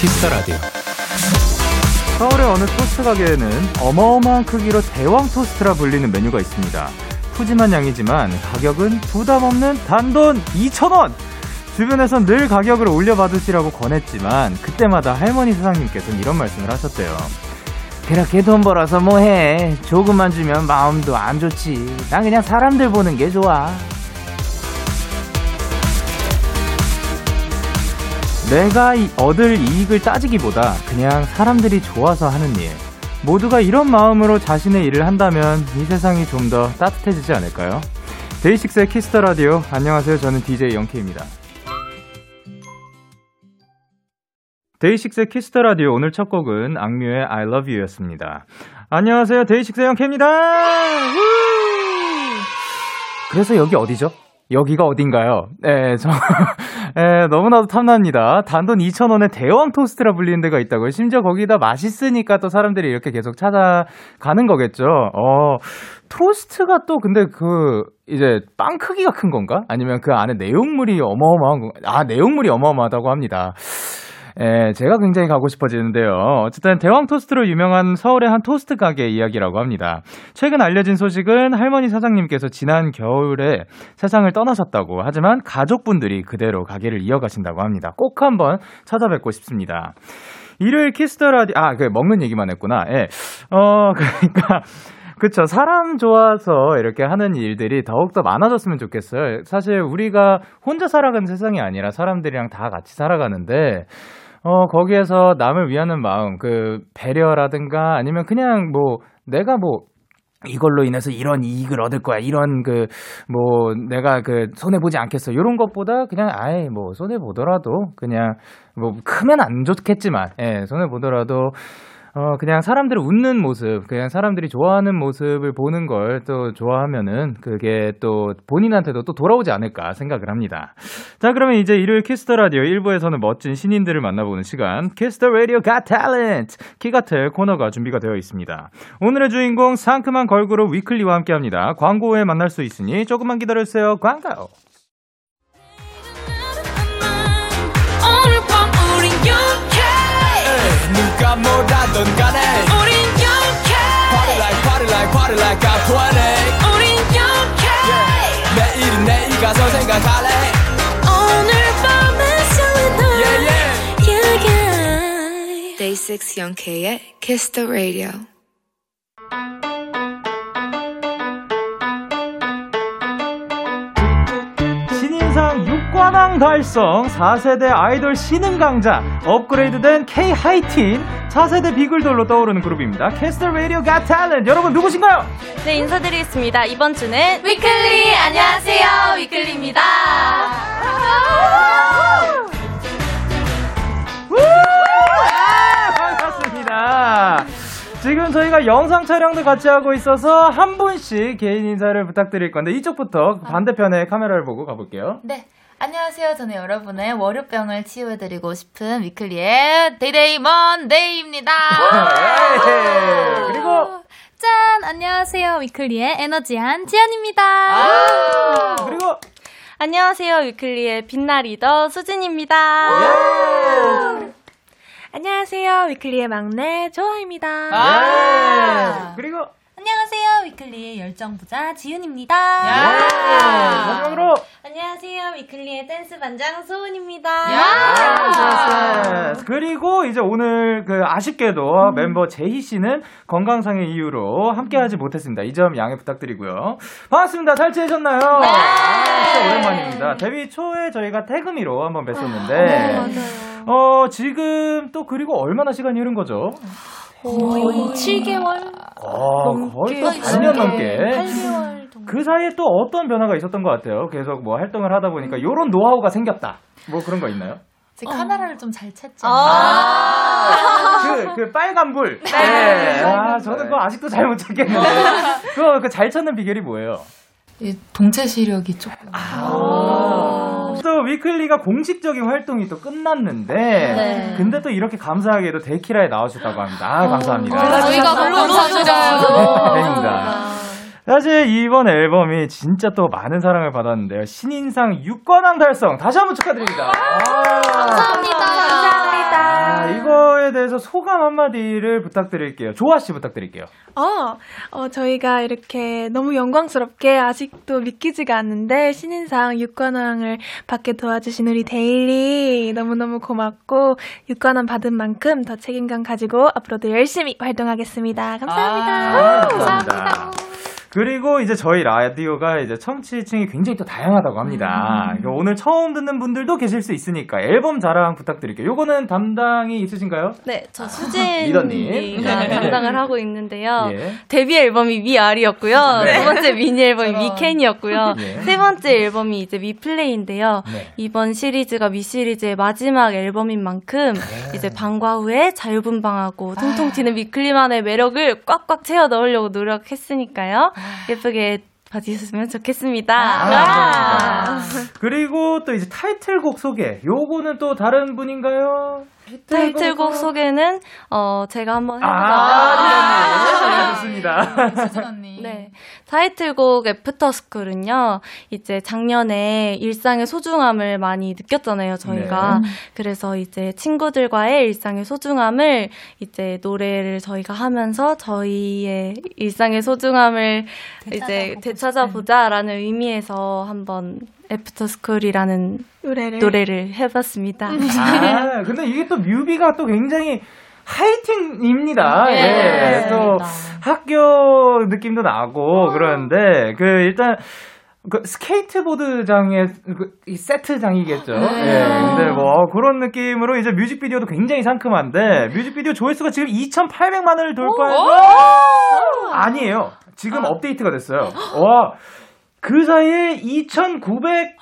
데이식스의 Kiss the Radio. 서울의 어느 토스트 가게에는 어마어마한 크기로 대왕 토스트라 불리는 메뉴가 있습니다. 푸짐한 양이지만 가격은 부담 없는 단돈 2,000원! 주변에선 늘 가격을 올려받으시라고 권했지만 그때마다 할머니 사장님께서는 이런 말씀을 하셨대요. 그렇게 돈 벌어서 뭐해. 조금만 주면 마음도 안 좋지. 난 그냥 사람들 보는 게 좋아. 내가 얻을 이익을 따지기보다 그냥 사람들이 좋아서 하는 일. 모두가 이런 마음으로 자신의 일을 한다면 이 세상이 좀 더 따뜻해지지 않을까요? 데이식스의 Kiss the Radio. 안녕하세요. 저는 DJ Young K입니다. 데이식스의 Kiss the Radio 오늘 첫 곡은 악뮤의 I Love You였습니다. 안녕하세요. 데이식스의 Young K입니다. 그래서 여기 어디죠? 여기가 어딘가요? 네, 저, 네, 너무나도 탐납니다. 단돈 2,000원에 대왕 토스트라 불리는 데가 있다고요. 심지어 거기다 맛있으니까 또 사람들이 이렇게 계속 찾아가는 거겠죠. 어, 토스트가 또 근데 그, 이제 빵 크기가 큰 건가? 아니면 그 안에 내용물이 어마어마한 건가? 아, 내용물이 어마어마하다고 합니다. 예, 제가 굉장히 가고 싶어지는데요. 어쨌든 대왕 토스트로 유명한 서울의 한 토스트 가게 이야기라고 합니다. 최근 알려진 소식은 할머니 사장님께서 지난 겨울에 세상을 떠나셨다고 하지만 가족분들이 그대로 가게를 이어가신다고 합니다. 꼭 한번 찾아뵙고 싶습니다. 일요일 Kiss the Radi 아, 그 먹는 얘기만 했구나. 예. 어, 그러니까 그쵸. 사람 좋아서 이렇게 하는 일들이 더욱더 많아졌으면 좋겠어요. 사실 우리가 혼자 살아가는 세상이 아니라 사람들이랑 다 같이 살아가는데, 어, 거기에서 남을 위하는 마음, 그, 배려라든가 아니면 그냥 뭐, 내가 뭐, 이걸로 인해서 이런 이익을 얻을 거야. 이런 그, 뭐, 내가 그, 손해 보지 않겠어. 이런 것보다 그냥 아예 뭐, 손해 보더라도 그냥 뭐, 크면 안 좋겠지만, 예, 손해 보더라도 어, 그냥 사람들을 웃는 모습, 그냥 사람들이 좋아하는 모습을 보는 걸 또 좋아하면은 그게 또 본인한테도 또 돌아오지 않을까 생각을 합니다. 자, 그러면 이제 일요일 Kiss the Radio 1부에서는 멋진 신인들을 만나보는 시간, Kiss the Radio Got Talent 키가텔 코너가 준비가 되어 있습니다. 오늘의 주인공 상큼한 걸그룹 위클리와 함께 합니다. 광고 후에 만날 수 있으니 조금만 기다려주세요. 광고! 가 뭐라던 간에 우린 영케 Party like party like party like I'm 20 우린 영케 yeah. 내일은 내일 가서 생각할래 오늘 밤에 설레는 yeah, yeah. yeah, yeah. Day 6 Young K의 Kiss the Radio 신인상 6관왕 달성 4세대 아이돌 신흥 강자 업그레이드된 K 하이틴 4세대 비글돌로 떠오르는 그룹입니다. Kiss the Radio Got Talent 여러분 누구신가요? 네 인사드리겠습니다. 이번 주는 위클리 안녕하세요 위클리입니다. 반갑습니다. 지금 저희가 영상 촬영도 같이 하고 있어서 한 분씩 개인 인사를 부탁드릴 건데 이쪽부터 반대편에 카메라를 보고 가볼게요. 네. 안녕하세요. 저는 여러분의 월요병을 치유해드리고 싶은 위클리의 데이데이 먼데이입니다. 예. 그리고 짠 안녕하세요 위클리의 에너지 지한입니다. 아, 그리고 안녕하세요 위클리의 빛나 리더 수진입니다. 예. 안녕하세요 위클리의 막내 조아입니다. 예. 그리고 안녕하세요. 위클리의 열정부자 지윤입니다. 예. 마지막으로 안녕하세요 위클리의 댄스 반장 소은입니다. 아, 그리고 이제 오늘 그 아쉽게도 멤버 제희 씨는 건강상의 이유로 함께하지 못했습니다. 이 점 양해 부탁드리고요. 반갑습니다. 잘 지내셨나요? 아, 진짜 오랜만입니다. 데뷔 초에 저희가 태금이로 한번 뵀었는데, 어 지금 또 그리고 얼마나 시간이 흐른 거죠? 거의 7개월 어, 거의 또 4년 넘게. 8개월 정도. 그 사이에 또 어떤 변화가 있었던 것 같아요. 계속 뭐 활동을 하다 보니까 이런 노하우가 생겼다. 뭐 그런 거 있나요? 제 카메라를 좀 잘 챘죠. 그, 그 빨간 불. 네. 아, 저는 그거 아직도 잘 못 찾겠는데. 그거 그 잘 찾는 비결이 뭐예요? 이 동체 시력이 조금. 또 위클리가 공식적인 활동이 또 끝났는데, 네. 근데 또 이렇게 감사하게도 데키라에 나와주셨다고 합니다. 아, 감사합니다. 저희가 너무 감사드려요. 다행입니다. 사실 이번 앨범이 진짜 또 많은 사랑을 받았는데요. 신인상 6관왕 달성 다시 한번 축하드립니다. 아, 감사합니다. 감사합니다. 자, 이거에 대해서 소감 한마디를 부탁드릴게요. 조아 씨 부탁드릴게요. 어, 어, 저희가 이렇게 너무 영광스럽게 아직도 믿기지가 않는데 신인상 6관왕을 받게 도와주신 우리 데일리 너무너무 고맙고 6관왕 받은 만큼 더 책임감 가지고 앞으로도 열심히 활동하겠습니다. 감사합니다. 아, 감사합니다. 그리고 이제 저희 라디오가 이제 청취층이 굉장히 또 다양하다고 합니다. 음. 그러니까 오늘 처음 듣는 분들도 계실 수 있으니까 앨범 자랑 부탁드릴게요. 요거는 담당이 있으신가요? 네, 저 리더님. 수진이가 네. 담당을 하고 있는데요. 예. 데뷔 앨범이 위아리였고요. 네. 두 번째 미니 앨범이 저런. 위캔이었고요. 예. 세 번째 앨범이 이제 위플레이인데요. 네. 이번 시리즈가 위 시리즈의 마지막 앨범인 만큼 네. 이제 방과 후에 자유분방하고 통통 튀는 위클리만의 매력을 꽉꽉 채워 넣으려고 노력했으니까요. 예쁘게 봐주셨으면 좋겠습니다. 아, 와. 감사합니다. 그리고 또 이제 타이틀곡 소개. 요거는 또 다른 분인가요? 타이틀곡 소개는 어 제가 한번 아, 해보자. 네, 좋습니다. 수진 언니. 네. 타이틀곡 애프터스쿨은요, 이제 작년에 일상의 소중함을 많이 느꼈잖아요, 저희가. 네. 그래서 이제 친구들과의 일상의 소중함을 이제 노래를 저희가 하면서 저희의 일상의 소중함을 이제 되찾아보고 되찾아보자라는 의미에서 한번 After School이라는 노래를 노래를 해봤습니다. 아, 근데 이게 또 뮤비가 또 굉장히 하이틴입니다. 네, 예, 또 맞습니다. 학교 느낌도 나고 그러는데 그 일단 그 스케이트보드장의 그, 이 세트장이겠죠. 네. 예. 근데 뭐 그런 느낌으로 이제 뮤직비디오도 굉장히 상큼한데 뮤직비디오 조회수가 지금 2,800만을 돌파해서 아니에요. 지금 업데이트가 됐어요. 와. 그 사이에 2,900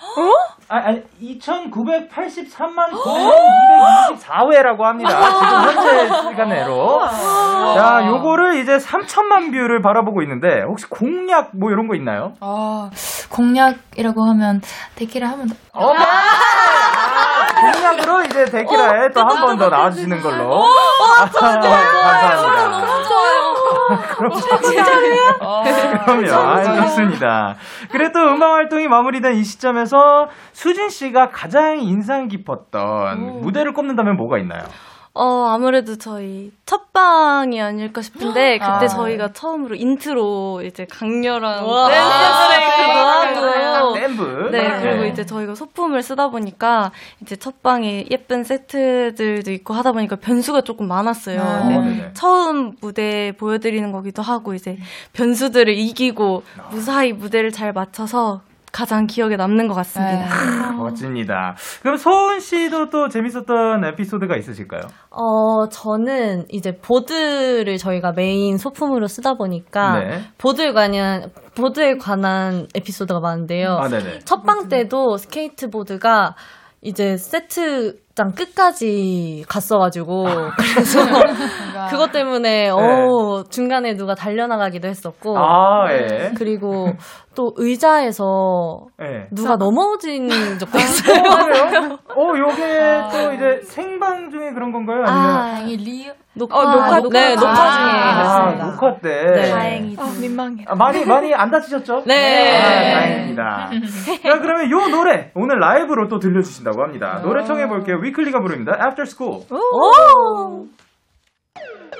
아, 아니 2,983만 9,224회라고 합니다. 지금 현재 시간으로. 자, 요거를 이제 3천만 view를 바라보고 있는데 혹시 공약 뭐 이런 거 있나요? 어, 공약이라고 하면 데키라 하면 어, 아, 공약으로 이제 데키라에 또 한 번 더 나와 주시는 걸로. 아, 감사합니다. 어, 그럼요. 아, 좋습니다. 그래 또 음악 활동이 마무리된 이 시점에서 수진 씨가 가장 인상 깊었던 무대를 꼽는다면 뭐가 있나요? 어, 아무래도 저희 첫 방이 아닐까 싶은데, 그때 아. 저희가 처음으로 인트로 이제 강렬한 우와. 댄스 브레이크도 하고. 네, 그리고 이제 저희가 소품을 쓰다 보니까, 이제 첫 방에 예쁜 세트들도 있고 하다 보니까 변수가 조금 많았어요. 아. 네. 처음 무대 보여드리는 거기도 하고, 이제 변수들을 이기고, 무사히 무대를 잘 맞춰서 가장 기억에 남는 것 같습니다. 아, 멋집니다. 그럼 소은 씨도 또 재밌었던 에피소드가 있으실까요? 어, 저는 이제 보드를 저희가 메인 소품으로 쓰다 보니까 네. 보드에 관한 보드에 관한 에피소드가 많은데요. 아, 네네. 첫방 때도 스케이트보드가 이제 세트 장 끝까지 갔어가지고 그래서 그것 때문에 어 중간에 누가 달려나가기도 했었고 네. 아, 예. 그리고 또 의자에서 예. 누가 넘어진 적도 있어요. 그래요? 어, 요게 또 이제 생방 중에 그런 건가요? 아니면 아, 이 리오 녹화, 어, 녹화 네, 때. 녹화 중에 아, 아, 그랬습니다. 녹화 때. 네. 다행이다. 어, 민망해. 아, 많이 많이 안 다치셨죠? 네. 아, 다행입니다. 자, 그러면 요 노래 오늘 라이브로 또 들려주신다고 합니다. 노래 청해 볼게요. 위클리가 부릅니다. After School. 띠링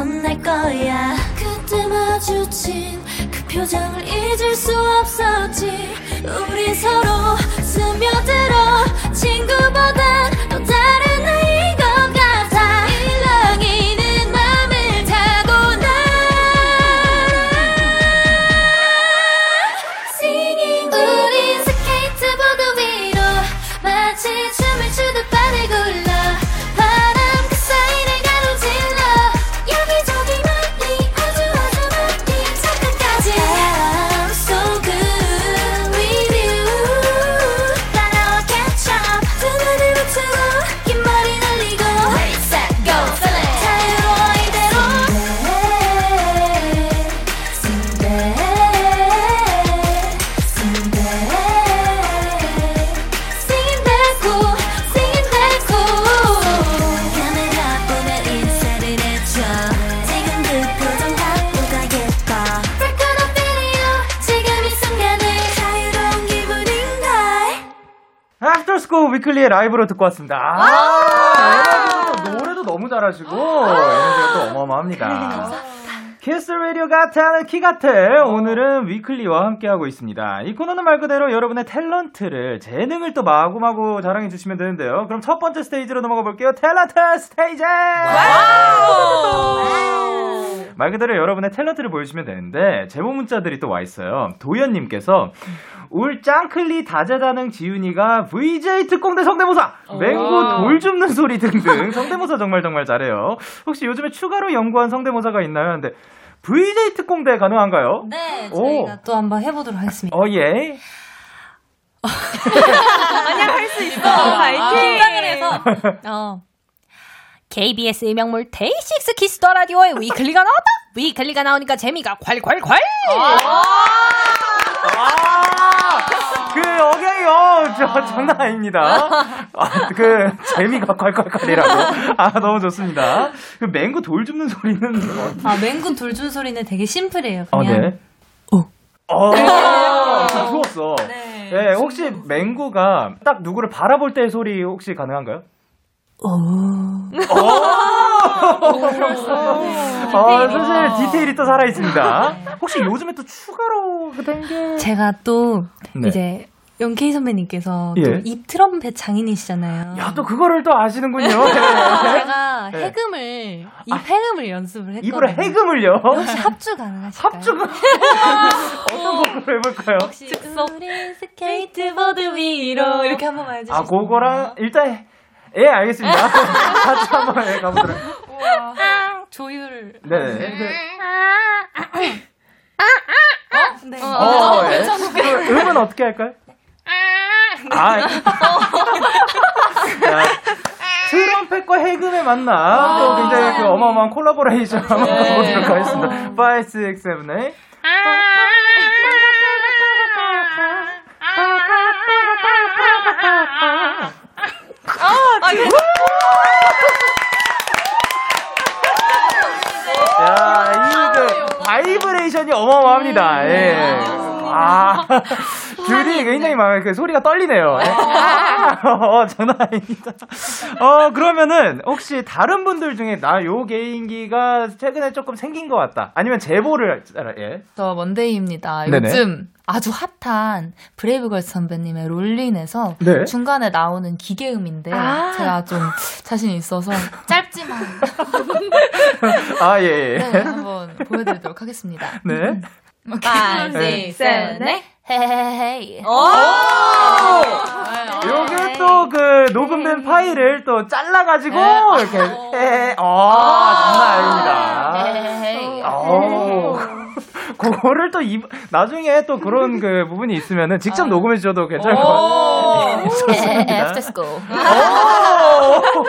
벗어날 거야. 그때 마주친 그 표정을 잊을 수 없었지. 우리 서로 스며들어 친구보단 더다 위클리의 라이브로 듣고 왔습니다. 아, 에너지도 노래도 너무 잘하시고 에너지가 또 어마어마합니다. 키스 라디오 갓 탤런트 키갓탤. 오늘은 위클리와 함께하고 있습니다. 이 코너는 말 그대로 여러분의 탤런트를, 재능을 또 마구마구 자랑해 주시면 되는데요. 그럼 첫 번째 스테이지로 넘어가 볼게요. 탤런트 스테이지! 말 그대로 여러분의 탤런트를 보여주시면 되는데, 제보 문자들이 또 와 있어요. 도현님께서, 울 짱클리 다재다능 지윤이가 VJ 특공대 성대모사, 맹구 돌 줍는 소리 등등 성대모사 정말 정말 잘해요. 혹시 요즘에 추가로 연구한 성대모사가 있나요? 근데 VJ 특공대 가능한가요? 네, 오. 저희가 또 한번 해보도록 하겠습니다. 어 예. 긴장을 해서 어. KBS의 명물 데이식스 키스 더 라디오에 위클리가 나왔다. 위클리가 나오니까 재미가 콸콸콸. 아, 그 억양이 어, 저 장난 아닙니다. 아, 그 재미가 콸콸콸이라고. 아 너무 좋습니다. 그 맹구 돌 줍는 소리는 아 맹군 돌준 소리는 되게 심플해요. 어, 그냥 네. 어. 좀 좋았어. 네. 혹시 맹구가 딱 누구를 바라볼 때의 소리 혹시 가능한가요? 아, 사실 디테일이 또 살아 있습니다. 혹시 요즘에 또 추가로 된 게? 제가 또 네. 이제 영케이 선배님께서 예. 또입 트럼펫 장인이시잖아요. 야, 또 그거를 또 아시는군요. 네. 제가 네. 해금을 입 해금을 연습을 했거든요. 입으로 해금을요. 혹시 합주 가능하실까요? 합주가 어떤 곡으로 해볼까요? 우리 스케이트보드 위로 이렇게 한번 말해주세요. 아, 그거랑 일단 예, 알겠습니다. 같이 한번 해 가보도록. 조율. 네. 네. 어, 예. 그 음은 어떻게 할까요? 아, 자, 트럼펫과 해금의 만남. 또 굉장히 그 어마어마한 콜라보레이션 한번 가보도록 하겠습니다. 5, 6, 7, 8. 야, 이그 바이브레이션이 어마어마 합니다. 예. 아, 줄이 굉장히 많아요. 그 소리가 떨리네요. 어, 전화 아닙니다. 어, 그러면은 혹시 다른 분들 중에 나 요 개인기가 최근에 조금 생긴 것 같다. 아니면 제보를 예. 저 먼데이입니다. 네네. 요즘 아주 핫한 브레이브걸 선배님의 롤린에서 네? 중간에 나오는 기계음인데 아~ 제가 좀 자신 있어서 짧지만 아 예. 예. 네, 한번 보여드리도록 하겠습니다. 네. 5, 6, 7, 8 헤헤헤헤. 요게 또 그 녹음된 파일을 또 잘라가지고 이렇게 헤헤. 어, 장난 아닙니다. 그거를 또 입, 나중에 또 그런 그 부분이 있으면은 직접 녹음해 주셔도 괜찮을 것 같아요. 오!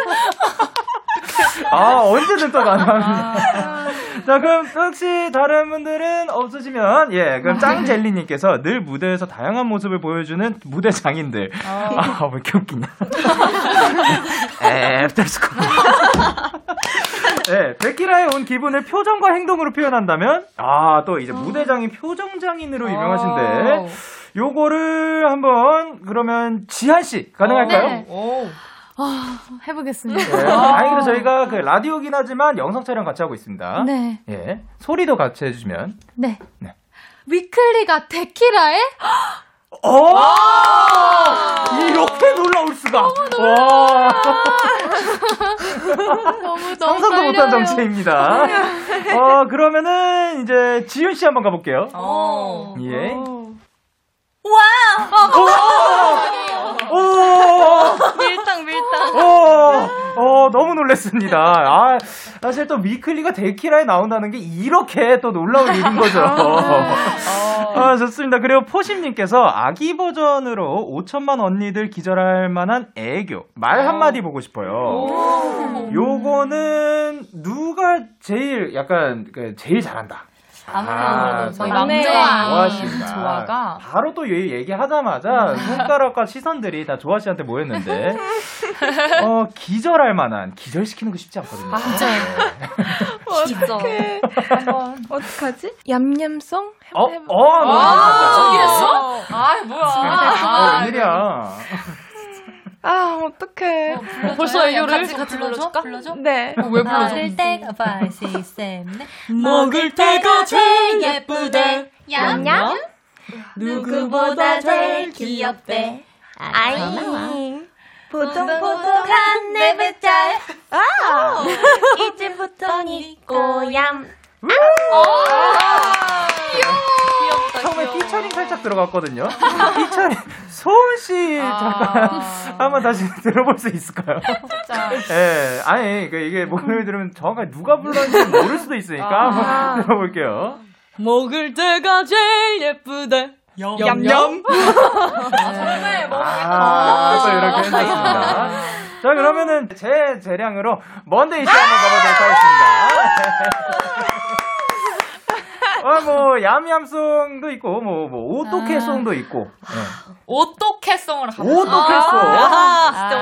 아, 언제든 또 가능합니다. 자, 그럼 혹시 다른 분들은 없으시면, 예, 그럼 짱젤리님께서 늘 무대에서 다양한 모습을 보여주는 무대 장인들. 아, 왜 이렇게 웃기냐. After School. 네, 데키라에 온 기분을 표정과 행동으로 표현한다면, 아, 또 이제 무대장인 표정장인으로 유명하신데, 요거를 한번, 그러면 지한씨, 가능할까요? 네. 해보겠습니다. 네, 다행히도 저희가 그 라디오긴 하지만 영상 촬영 같이 하고 있습니다. 네. 예. 소리도 같이 해주시면. 네. 네. 위클리가 데키라에 어! 이렇게 놀라울 수가! 와! 너무 상상도 못한 정체입니다. 어, 그러면은 이제 지윤 씨 한번 가볼게요. 오. 예. 와! 오! 오! 밀당 밀당. 어, 어, 너무 놀랐습니다. 아, 사실 또 위클리가 데키라에 나온다는 게 이렇게 또 놀라운 일인 거죠. 아, 좋습니다. 그리고 포심님께서 아기 버전으로 5천만 언니들 기절할 만한 애교, 말 한마디 보고 싶어요. 요거는 누가 제일 약간 그 제일 잘한다. 아무래도 저희 막내. 막내와. 조아가 바로 또 얘- 얘기하자마자 손가락과 시선들이 다 조아 씨한테 모였는데 어 기절할 만한 기절시키는 거 쉽지 않거든요. 진짜 한번 어떡하지? 얌얌송? 어, 해봐- 어, 감사합니다. 준비했어? 아 뭐야? 어, 웬일이야. 아, 어떡해. 벌써 애교를 같이 같이 불러줄까? 불러줘? 네. 왜 불러줘? 먹을 때가 eight. 먹을 때가 제일 예쁘대. 얌얌 누구보다 제일 귀엽대 아이. 보동보동한 내 배짤 아 이제부터 니 꼬얌 처음에 피처링 살짝 들어갔거든요. 피처링 소은 씨 잠깐 한번 다시 들어볼 수 있을까요? 예, 아니 그 이게 목소리 들으면 정확하게 누가 불렀는지 모를 수도 있으니까 한번 들어볼게요. 먹을 때가 제일 예쁘대. 얌얌. 아, 또 이렇게 해주셨습니다. 자, 그러면은 제 재량으로 먼데이 씨 한번 가보도록 하겠습니다. 어, 뭐, 얌얌송도 있고, 뭐, 뭐, 오토케송도 있고. 네. 오똑해송을 하고. 오토케송.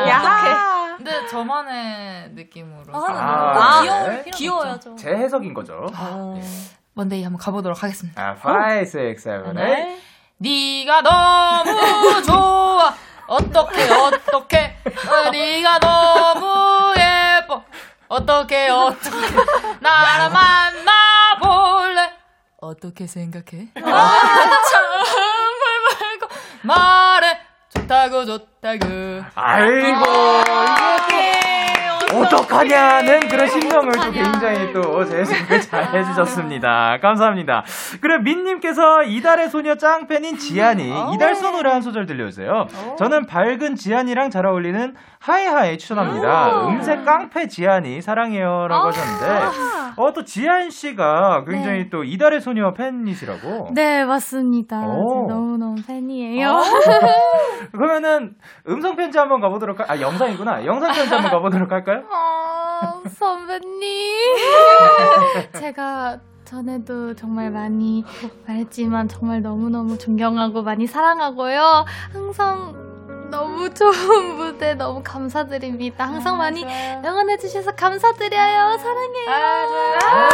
야. 근데 저만의 느낌으로. 아, 귀여워. 네. 귀여워요, 저. 제 해석인 거죠. 먼데이 한번 가보도록 하겠습니다. 아, 5, 6, 7, 8. 네가 너무 좋아. 어떻게 어떻게 어, 네가 너무 예뻐. 어떻게 어떻게 나를 만나? 어떻게 생각해? 아, 정말 말고 말해. 좋다고 좋다고. 아이고, 이거 어떡하냐는 그런 신경을 또 굉장히 또 제작을 잘 해주셨습니다. 감사합니다. 그리고 민님께서 이달의 소녀 짱팬인 지안이 이달소 노래 한 소절 들려주세요. 저는 밝은 지안이랑 잘 어울리는 하이하이 추천합니다. 음색 깡패 지안이 사랑해요라고 하셨는데 어 또 지안 씨가 굉장히 또 이달의 소녀 팬이시라고. 네, 맞습니다. 오. 너무 너무 팬이에요. 그러면은 음성 편지 한번 가보도록 할, 아 영상이구나. 영상 편지 한번 가보도록 할까요? 어, 선배님. 제가 전에도 정말 많이 말했지만 정말 너무너무 존경하고 많이 사랑하고요. 항상 너무 좋은 무대 너무 감사드립니다. 항상 많이 응원해주셔서 감사드려요. 사랑해요.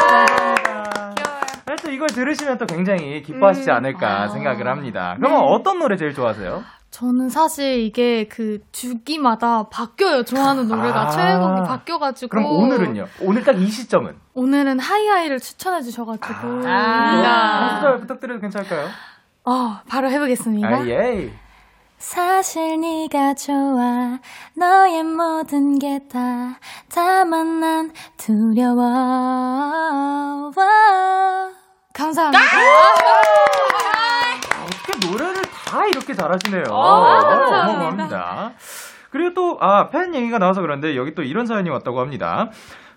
사실 또 이걸 들으시면 또 굉장히 기뻐하시지 않을까 생각을 합니다. 그러면 어떤 노래 제일 좋아하세요? 저는 사실 이게 그 주기마다 바뀌어요. 좋아하는 노래가 아. 최애곡이 바뀌어가지고. 그럼 오늘은요? 오늘 딱 이 시점은? 오늘은 하이하이를 추천해 주셔가지고. 한 소절 부탁드려도 괜찮을까요? 어, 바로 해보겠습니다. 아, 예. 사실 네가 좋아 너의 모든 게 다 다만 난 두려워 감사합니다. 다 이렇게 잘하시네요. 아, 감사합니다. 그리고 또, 아, 팬 얘기가 나와서 그런데 여기 또 이런 사연이 왔다고 합니다.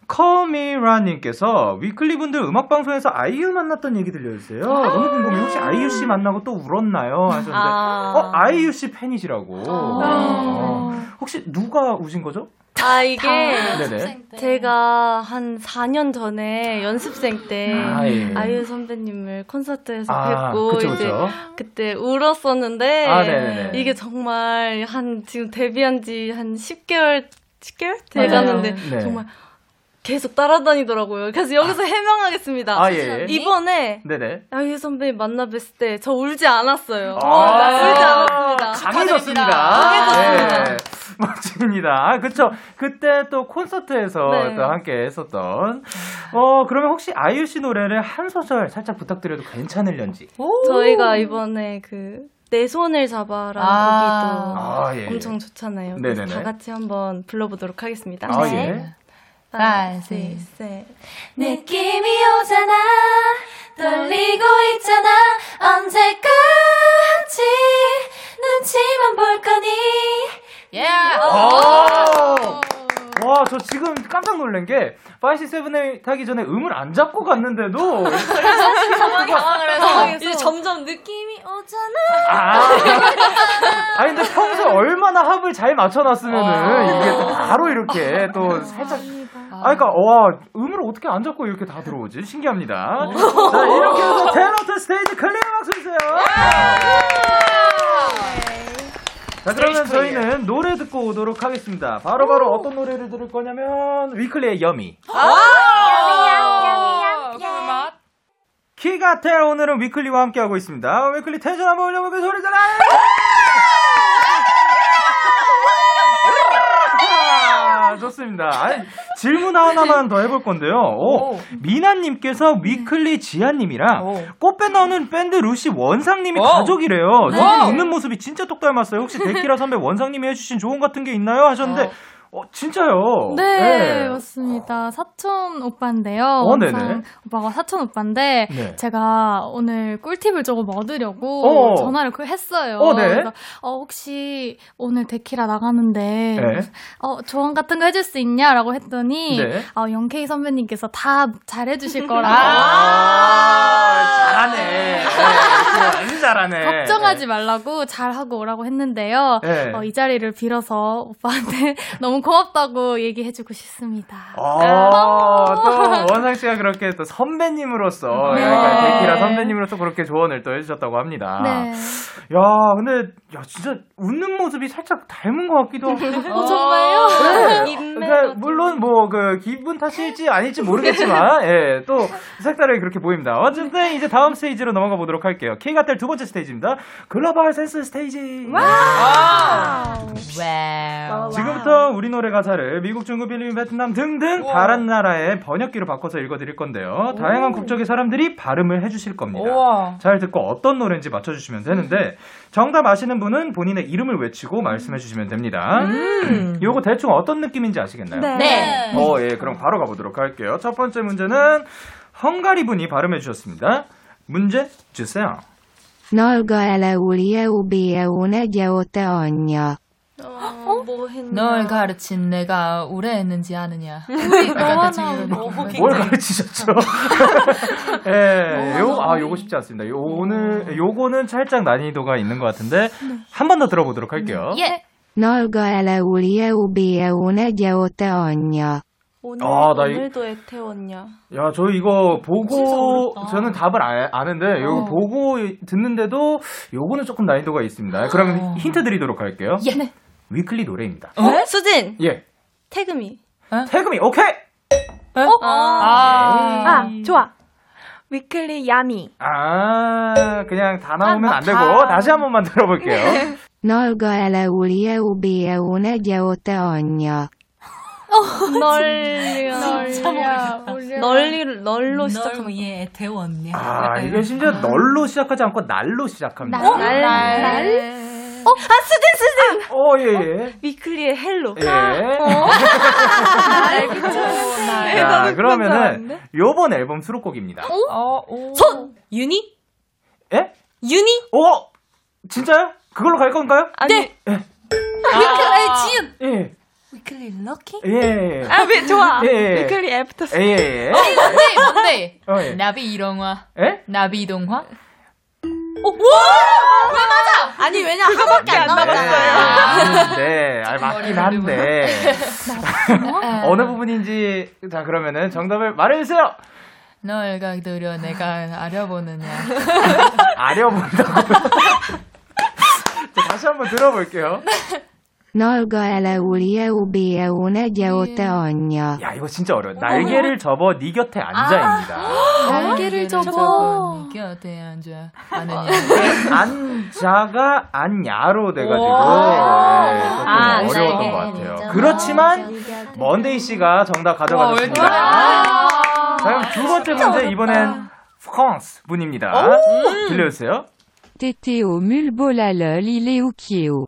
커미라님께서 위클리 분들 음악 방송에서 아이유 만났던 얘기 들려주세요. 너무 궁금해요. 혹시 아이유 씨 만나고 또 울었나요? 하셨는데, 아. 어, 아이유 씨 팬이시라고. 아. 어, 혹시 누가 우신 거죠? 아, 이게 네네. 제가 한 4년 전에 연습생 때 아, 예. 아이유 선배님을 콘서트에서 아, 뵙고 그쵸, 이제 그쵸. 그때 울었었는데 아. 이게 정말 한 지금 데뷔한 지 한 10개월 10개월 돼가는데 네. 정말 계속 따라다니더라고요. 그래서 여기서 해명하겠습니다. 아, 예. 이번에 네네. 아이유 선배님 만나 뵀을 때 저 울지 않았어요. 아, 울지 않았습니다. 강해졌습니다. 강해졌습니다. 네. 멋집니다. 아, 그쵸. 그때 또 콘서트에서 네. 또 함께 했었던. 어, 그러면 혹시 아이유 씨 노래를 한 소절 살짝 부탁드려도 괜찮을련지. 저희가 이번에 그 내 손을 잡아라는 아. 곡이 또 아, 예. 엄청 좋잖아요. 네네네. 다 같이 한번 불러보도록 하겠습니다. 아, 네. 예. 하나, 네. 둘, 셋. 느낌이 오잖아 떨리고 있잖아 언제까지 눈치만 볼 거니 예. 아! 와, 저 지금 깜짝 놀란 게, 5C7에 타기 전에 음을 안 잡고 갔는데도, 당황을 해서 이제 점점 느낌이 오잖아. 아. 아니, 근데 평소에 얼마나 합을 잘 맞춰놨으면은, 이게 또 바로 이렇게 또 살짝. 아, 그니까, 와, 음을 어떻게 안 잡고 이렇게 다 들어오지? 신기합니다. 자, 이렇게 해서 탤런트 스테이지 clear 박수 주세요! 자, 그러면 저희는 노래 듣고 오도록 하겠습니다. 바로 바로 어떤 노래를 들을 거냐면, 위클리의 Yummy. 키갓탤 오늘은 위클리와 함께하고 있습니다. 위클리 텐션 한번 올려보면 소리 질러 아, 좋습니다. 아니, 질문 하나만 더 해볼 건데요. 오, 미나님께서 위클리 조아님이랑 꽃밴 나오는 밴드 루시 원상님이 가족이래요. 두 분이 웃는 모습이 진짜 똑 닮았어요. 혹시 데키라 선배 원상님이 해주신 조언 같은 게 있나요? 하셨는데, 어, 진짜요? 네, 맞습니다. 사촌 오빠인데요. 어, 네네. 오빠가 사촌 오빠인데 네. 제가 오늘 꿀팁을 조금 얻으려고 어. 전화를 그 했어요. 어, 네. 그래서 어, 혹시 오늘 데키라 나가는데 네. 어, 조언 같은 거 해줄 수 있냐 라고 했더니 네. 어, 영케이 선배님께서 다 잘해주실 거라고 아, 잘하네. 네, 잘하네. 걱정하지 말라고 잘하고 오라고 했는데요. 네. 어, 이 자리를 빌어서 오빠한테 너무 고맙다고 얘기해주고 싶습니다. 아, 또 원상 씨가 그렇게 또 선배님으로서 네. 약간 데키라 선배님으로서 그렇게 조언을 또 해주셨다고 합니다. 네. 야, 근데 야 진짜 웃는 모습이 살짝 닮은 것 같기도 하고. 어, 정말요? 네. 입매가 그러니까 물론 뭐 그 기분 탓일지 아닐지 모르겠지만 예, 또 색다르게 그렇게 보입니다. 어쨌든 이제 다음 스테이지로 넘어가 보도록 할게요. 키갓탤 두 번째 스테이지입니다. 글로벌 센스 스테이지. Wow. 지금부터 우리 노래 가사를 미국, 중국, 필리핀, 베트남 등등 다른 나라의 번역기로 바꿔서 읽어드릴 건데요. 다양한 국적의 사람들이 발음을 해주실 겁니다. 잘 듣고 어떤 노래인지 맞춰주시면 되는데 정답 아시는 분은 본인의 이름을 외치고 말씀해 주시면 됩니다. 요거 대충 어떤 느낌인지 아시겠나요? 네. 어, 예, 그럼 바로 가보도록 할게요. 첫 번째 문제는 헝가리 분이 발음해 주셨습니다. 문제 주세요. Nolga eleulieu negeote anyja. 어? 뭐 했나? 널 가르친 내가 오래했는지 아느냐. 너와 대충 나 이런 뭐 느낌. 뭘 가르치셨죠? 예, 요, 아, 요거 쉽지 않습니다. 요, 오늘, 요거는 살짝 난이도가 있는 것 같은데, 한 번 더 들어보도록 할게요. 예. Nolga eleulieu negeote anyja. 오늘, 아, 나 이- 오늘도 애태웠냐? 야, 저 이거 보고, 저는 답을 아, 아는데, 요거 보고 듣는데도, 요거는 조금 난이도가 있습니다. 그럼 힌트 드리도록 할게요. 예. 위클리 노래입니다. 어? 수진! 예. 태금이. 태금이, 오케이! 아, 아, 좋아. 위클리 야미. 아, 그냥 다 나오면 안 되고, 다. 다시 한 번만 들어볼게요. Nolga eleulieu negeote anyja. 널리, 널리야, 올려. 널리, 널로 널 위해 태웠냐. 아, 이게 심지어 널로 시작하지 않고 날로 시작합니다. 날, 날. 어, 아, 수진, 수진! 어, 예, 예. 위클리의 Hello. 예. 네, 자, 그러면은 요번 앨범 수록곡입니다. 어, 손! Uni? 예? Uni? 오! 진짜요? 그걸로 갈 건가요? 아니. 예. 위클리, 지은! 예. 위클리 Lucky? 예, 예. 아, 왜 좋아. 예, 예. 위클리 After 예, 예, 예. 뭔데, 뭔데? 어, 예. 나비 동화. 예? 나비 동화? 어, 와! 왜 맞아? 아니, 왜냐, 하밖에 안 남았어요. 네, 아, 맞긴 한데. 어느 부분인지, 자, 그러면은 정답을 말해주세요! 널 가두려 내가 아려보느냐. 아려본다고. 자, 다시 한번 들어볼게요. 널 가라우리에 우 비에 오나게 오타 언녀. 야, 이거 진짜 어려워. 날개를 접어 네 곁에 앉아입니다. 날개를 접어. 네 곁에 앉아. 안자가 안야로 돼가지고 오. 네, 조금 아, 어려웠던 네. 것 같아요. 그렇지만 먼데이 씨가 정답 가져가셨습니다. 자, 그럼 두 번째 문제 이번엔 프랑스 분입니다. 들려주세요. Tété au mulbolalol il est ukiu.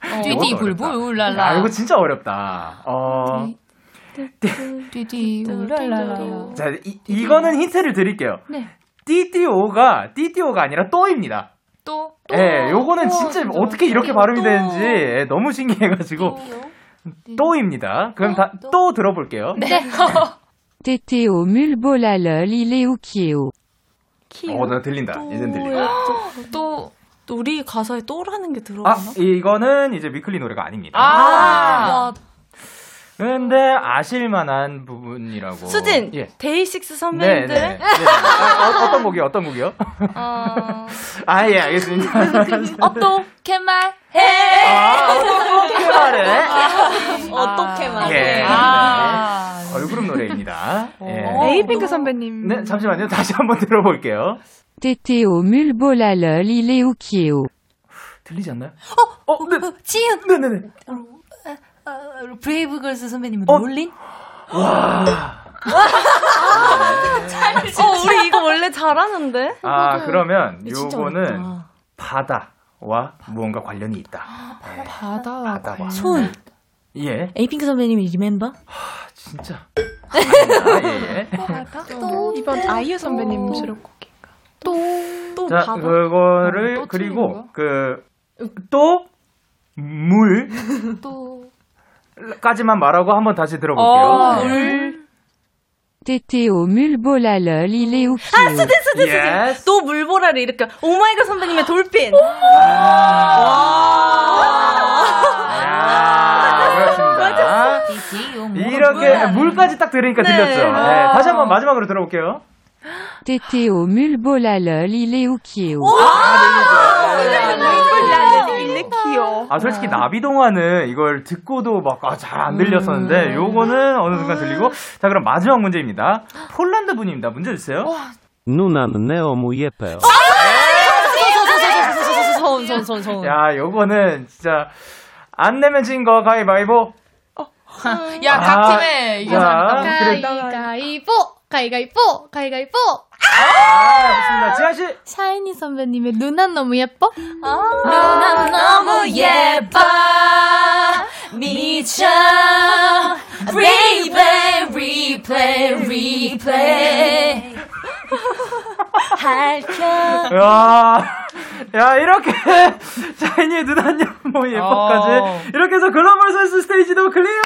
띠디 불불 아, 울랄라. 이거 진짜 어렵다. 어, 띠디 울랄라. 자, 이, 이거는 힌트를 드릴게요. 네. 띠띠오가 띠띠오가 아니라 또입니다. 또? 예, 요거는 진짜 어떻게 이렇게 발음이 되는지 예, 너무 신기해가지고 또입니다. 그럼 다 또 들어볼게요. 네. Tété au mulbolalol il est ukiu. 어, 나 들린다. 이젠 들린다. 또. 또 우리 가사에 또라는 게 들어가나? 아, 이거는 이제 위클리 노래가 아닙니다. 아. 근데 아실만한 부분이라고. 수진! 예. 데이식스 네, 선배님들? 네. 네. 아, 어, 떤 곡이요? 어떤 곡이요? 어... 아, 예, 알겠습니다. 어떻게 말해? 아, 어떻게 말해? 어떻게 말해? 예. 아. 네. 걸그룹 노래입니다. 예. 에이핑크 선배님. 네, 잠시만요. 다시 한번 들어볼게요. 물보라를 일으켜. 들리지 않나요? 어, 어, 네. 지은! 네네네. 브레이브걸스 선배님은 어? Rollin'? 어, 우리 이거 원래 잘하는데? 아, 그러면 진짜 요거는. 바다와 무언가 관련이 있다. 네. 바다와 바다와. 손. 예. 에이핑크 선배님이 Remember? 진짜. 아닙니다. 예, 예. 이번 아이유 선배님 수록곡인 가. 또 자, 바다? 그거를 어, 또 그리고 그 또 물. 또. 까지만 말하고 한번 다시 들어볼게요. 어, 네. Tété au mulbolalol il est ukiu. 아, 수진, 수진! Yes. 또 물보라를 일으켜. 오마이걸 선배님의 돌핀! 용. 이렇게 물까지 딱 들으니까 네. 들렸죠. 네, 다시 한번 마지막으로 들어볼게요. Tété au mulbolalol il est ukiu. 일렉키요. 아, 솔직히 나비동화는 이걸 듣고도 막, 아, 잘안 들렸었는데, 요거는 어느 순간 들리고. 자, 그럼 마지막 문제입니다. 폴란드 분입니다. 문제 주세요. 누나는 네오무 예뻐요. 손, 손, 손, 손. 야, 요거는 진짜, 안 내면 진 거 가위바위보. 야, 아, 각 팀에 이겨서. 가위가위보 가위가위보 가위가위보 아, 좋습니다. 지아씨. 샤이니 선배님의 누난 너무 예뻐 누난 너무 예뻐 미쳐 replay replay replay 야, 야, 이렇게, 샤이니의 누난 너무 예뻐까지. 어. 이렇게 해서 글로벌 선수 스테이지도 clear!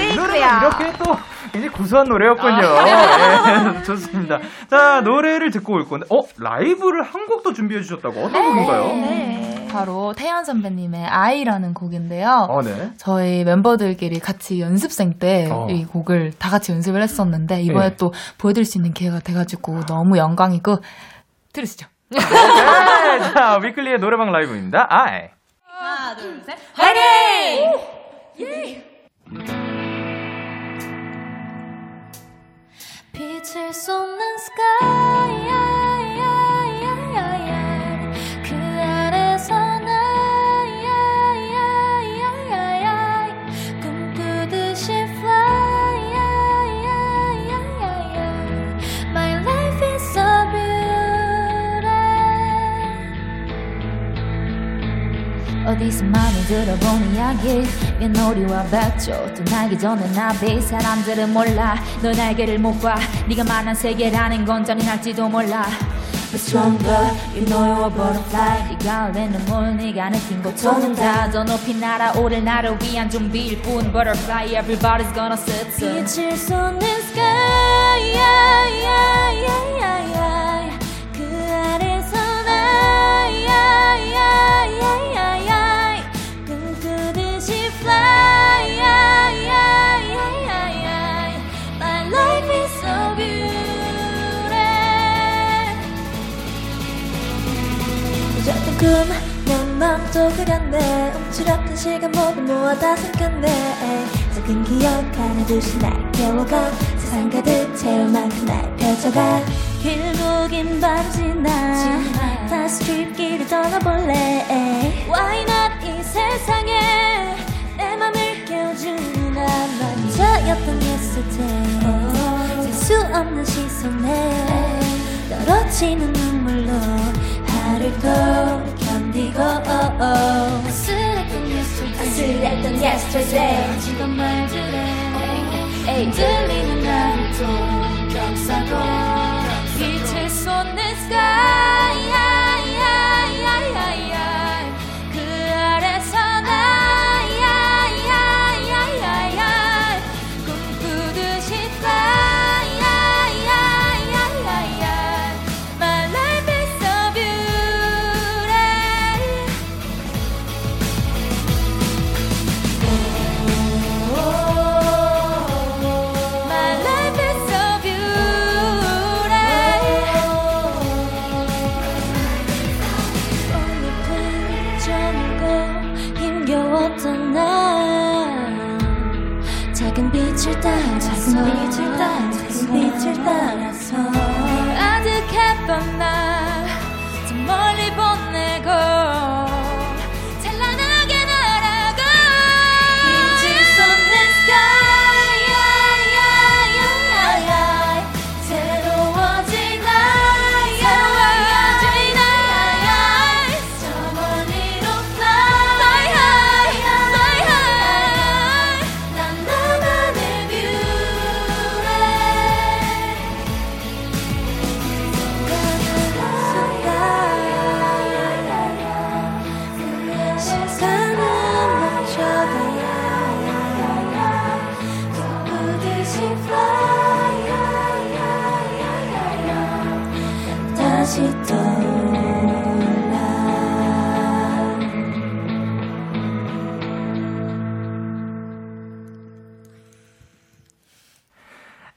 이 노래가 이렇게 또 굉장히 구수한 노래였군요. 예, 좋습니다. 자, 노래를 듣고 올 건데, 어, 라이브를 한 곡도 준비해 주셨다고? 어떤 곡인가요? 바로 태연 선배님의 I라는 곡인데요. 어, 네. 저희 멤버들끼리 같이 연습생 때이 어. 곡을 다 같이 연습을 했었는데 이번에 네. 또 보여드릴 수 있는 기회가 돼가지고 너무 영광이고 들으시죠. 네, 자, 위클리의 노래방 라이브입니다. 아이. 빛을 쏟는 sky 그 아래서 나 꿈꾸듯이 fly My life is so beautiful 어디서 많이 들어본 이야기 윷놀이와 백조 떠나기 전에 나비 사람들은 몰라 너 날개를 못봐 네가 만난 세계라는 건 잔인할지도 몰라 But stronger, you know you're a butterfly 네가 흘린 눈물, 네가 느낀 고통은 다더 높이 날아오를 나를 위한 준비일 뿐 Butterfly, everybody's gonna sit 빛을 쏟는 sky yeah, yeah, yeah, yeah, yeah. 꿈 내 맘도 그렸네. 움츠렸던 시간 모두 모아 다 삼켰네. 작은 기억 하나둘씩 날 깨워가 세상 가득 채울 만큼 날 펼쳐가 길목인 밤 지나. 다시 트립길을 떠나볼래. Why not 이 세상에 내 맘을 깨워주는 나만 혼자였던 yesterday. 셀수 없는 시선에 떨어지는 눈물로 yesterday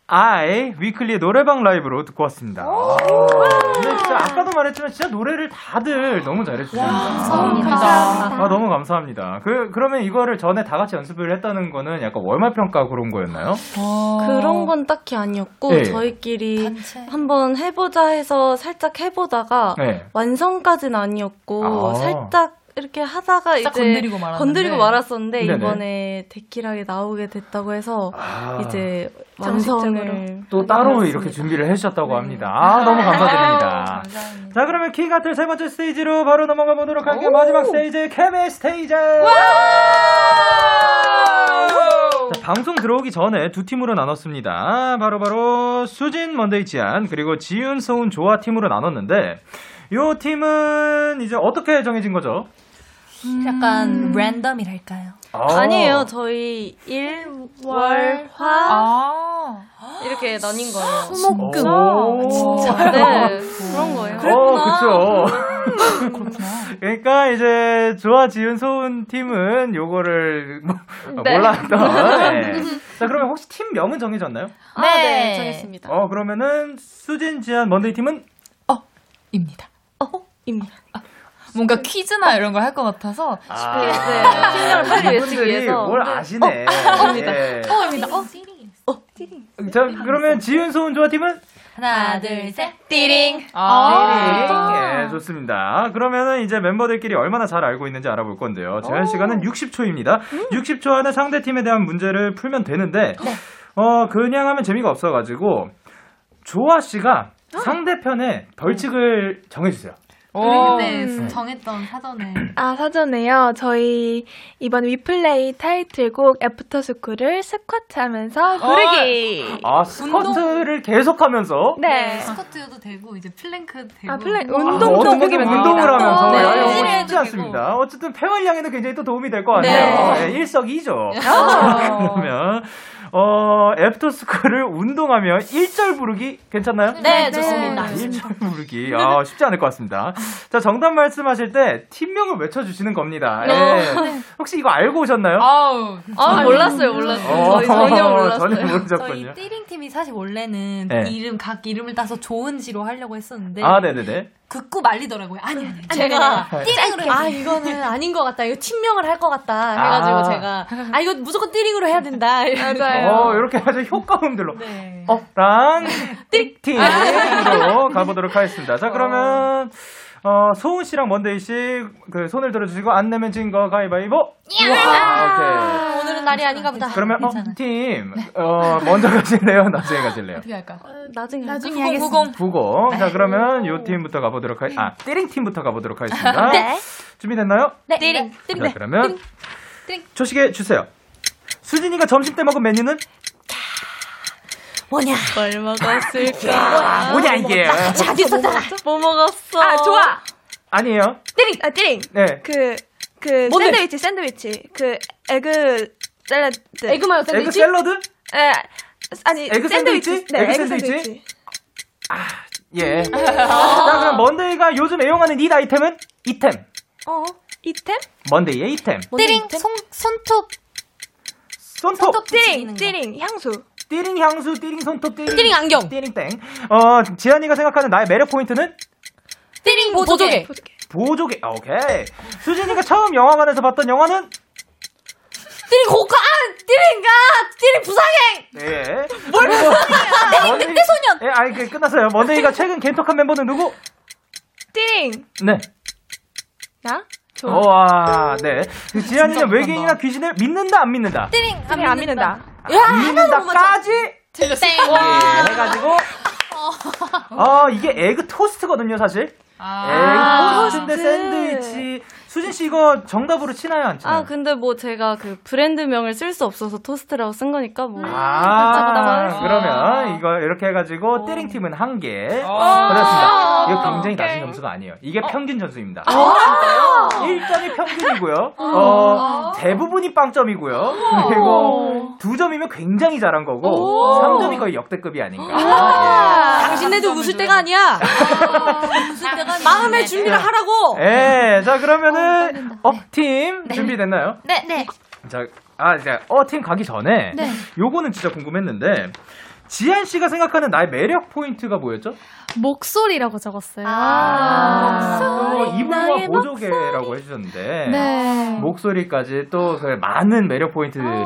아이 위클리의 노래방 라이브로 듣고 왔습니다. 아, 근데 진짜 아까도 말했지만 진짜 노래를 다들 너무 잘해주셨습니다. 감사합니다. 아, 너무 감사합니다. 그 그러면 이거를 전에 다 같이 연습을 했다는 거는 약간 월말 평가 그런 거였나요? 그런 건 딱히 아니었고 네. 저희끼리 한번 해보자 해서 살짝 해보다가 네. 완성까지는 아니었고 아. 살짝 이렇게 하다가 이제 건드리고 말았는데. 건드리고 말았었는데 네네. 이번에 데키라게 나오게 됐다고 해서 아. 이제 정식적으로. 완성을 또 따로 해봤습니다. 이렇게 준비를 해주셨다고 합니다. 아, 너무 감사드립니다. 감사합니다. 자, 그러면 케미 배틀 세 번째 스테이지로 바로 넘어가 보도록 할게요. 마지막 스테이지, 케미 스테이지! 자, 방송 들어오기 전에 두 팀으로 나눴습니다. 바로 바로 수진, 먼데이, 지한, 그리고 지윤, 소은, 조아 팀으로 나눴는데, 요 팀은 이제 어떻게 정해진 거죠? 약간 random이랄까요? 아. 아니에요. 저희 일, 월, 화 아, 이렇게 나뉜 거예요. 수목금. 오, 진짜? 네, 그런 거예요. 어, 그쵸. 그러니까 이제 조아 지은 소은 팀은 요거를 뭐, 네. 몰랐던. 네. 자 그러면 혹시 팀 명은 정해졌나요? 아, 네, 네. 정했습니다. 어 그러면은 수진 지한 먼데이 팀은 입니다. 입니다. 뭔가 퀴즈나 이런 걸 할 것 같아서 아, 네, 빨리 외치기 이분들이 위해서. 뭘 아시네. 입니다. 예. 어 입니다. 어. 자 그러면 지은 소은 조아 팀은 하나, 둘, 셋. 띠링. 아~ 예, 좋습니다. 그러면은 이제 멤버들끼리 얼마나 잘 알고 있는지 알아볼 건데요. 제한 시간은 60초입니다. 60초 안에 상대 팀에 대한 문제를 풀면 되는데, 어, 그냥 하면 재미가 없어가지고, 조아 씨가 상대편의 벌칙을 정해주세요. 우리 그때 정했던 사전에. 아, 사전에요. 저희 이번 We Play 타이틀곡 After School을 스쿼트 하면서 부르기. 아, 스쿼트를 계속 하면서 네. 스쿼트도 되고 이제 플랭크도 되고. 아, 플랭, 아, 운동도 어떻게 보기 운동을 하면서 네. 야, 이거 네. 쉽지 않습니다. 어쨌든 폐활량에는 굉장히 또 도움이 될 것 같아요. 네. 일석이조. 그러면 어, 애프터스쿨을 운동하며 1절 부르기 괜찮나요? 네, 좋습니다. 1절 부르기. 아, 쉽지 않을 것 같습니다. 자, 정답 말씀하실 때 팀명을 외쳐주시는 겁니다. 예. 혹시 이거 알고 오셨나요? 아우. 아, 몰랐어요, 몰랐어요. 저희 전혀 몰랐어요. 전혀 저희 모르셨군요. 띠링 팀이 사실 원래는 네. 이름 각 이름을 따서 좋은지로 하려고 했었는데 아, 네네네. 극구 말리더라고요. 아니 아니. 제가 띠링으로 아 이거는 아닌 것 같다. 이거 팀명을 할 것 같다. 해가지고 아. 제가 아 이거 무조건 띠링으로 해야 된다. 맞아요. 어, 이렇게 아주 효과음들로. 네. 어, 랑, 띵띵으로 가보도록 하겠습니다. 자, 그러면, 어, 소은 씨랑 먼데이 씨, 그, 손을 들어주시고, 안 내면 진 거 가위바위보. 와, 오케이. 오늘은 날이 아닌가 보다. 그러면, 어, 팀, 어, 먼저 가실래요? 나중에 가실래요? 어떻게 할까? 나중에 나중에 후공, 하겠습니다. 후공. 부고. 자, 그러면 요 팀부터 가보도록 하, 아, 띠링 팀부터 가보도록 하겠습니다. 네. 준비됐나요? 네. 띠링. 띠링. 자, 그러면, 조식에 주세요. 수진이가 점심 때 먹은 메뉴는? 뭐냐? 뭘 먹었을까? 뭐냐, 이게? 자기 썼잖아. 뭐 먹었어? 아, 좋아. 아니에요. 띠링. 아, 띠링. 네. 그, 그, 뭔데? 샌드위치, 샌드위치. 그, egg, 샐러드. egg mayo egg 샌드위치? 샐러드? 에, 아니, egg 샌드위치? 네, egg egg 샌드위치? 샌드위치. 예. 자, 그럼 먼데이가 요즘 애용하는 이 아이템은? 이템. 어, 이템? 먼데이의 이템. 띠링 손 손톱 손톱. 띠링, 띠링, 향수. 띠링 향수, 띠링 손톱, 띠링. 띠링 안경. 띠링 땡. 어, 지한이가 생각하는 나의 매력 포인트는? 띠링 보조개. 보조개. 아, 오케이. 수진이가 처음 영화관에서 봤던 영화는? 띠링 고카. 아, 띠링가. 띠링 부산행. 예. 뭘 부산이야. 늑대 소년. 예, 아니, 그, 끝났어요. 먼데이가 최근 갠톡한 멤버는 누구? 띠링. 네. 나? 와, 네. 그 지한이는 외계인이나 귀신을 믿는다, 안 믿는다? 띠링. 띠링 안 믿는다. 안 믿는다까지? 틀렸어. 예, 해가지고. 어, 이게 egg 토스트거든요, 사실. egg 토스트인데 샌드위치. 수진 씨 이거 정답으로 치나요, 안 치나요? 아, 근데 뭐 제가 그 브랜드명을 쓸 수 없어서 토스트라고 쓴 거니까 뭐. 아, 그러면 이거 이렇게 해가지고 띠링 팀은 한 개. 그렇습니다. 이거 굉장히 낮은 점수가 아니에요. 이게 평균 점수입니다. 1점이 평균이고요. 어, 대부분이 빵점이고요. 그리고 2점이면 굉장히 잘한 거고, 3점이 거의 역대급이 아닌가. 당신네도 웃을 때가 아니야. 마음의 준비를 하라고. 예. 예, 자, 그러면은, 어, 팀, 준비됐나요? 네. 네. 자, 아, 이제, 어, 팀 가기 전에, 요거는 진짜 궁금했는데, 지한 씨가 생각하는 나의 매력 포인트가 뭐였죠? 목소리라고 적었어요. 아, 또 이분과 보조개라고 해주셨는데, 네. 목소리까지 또그 많은 매력 포인트를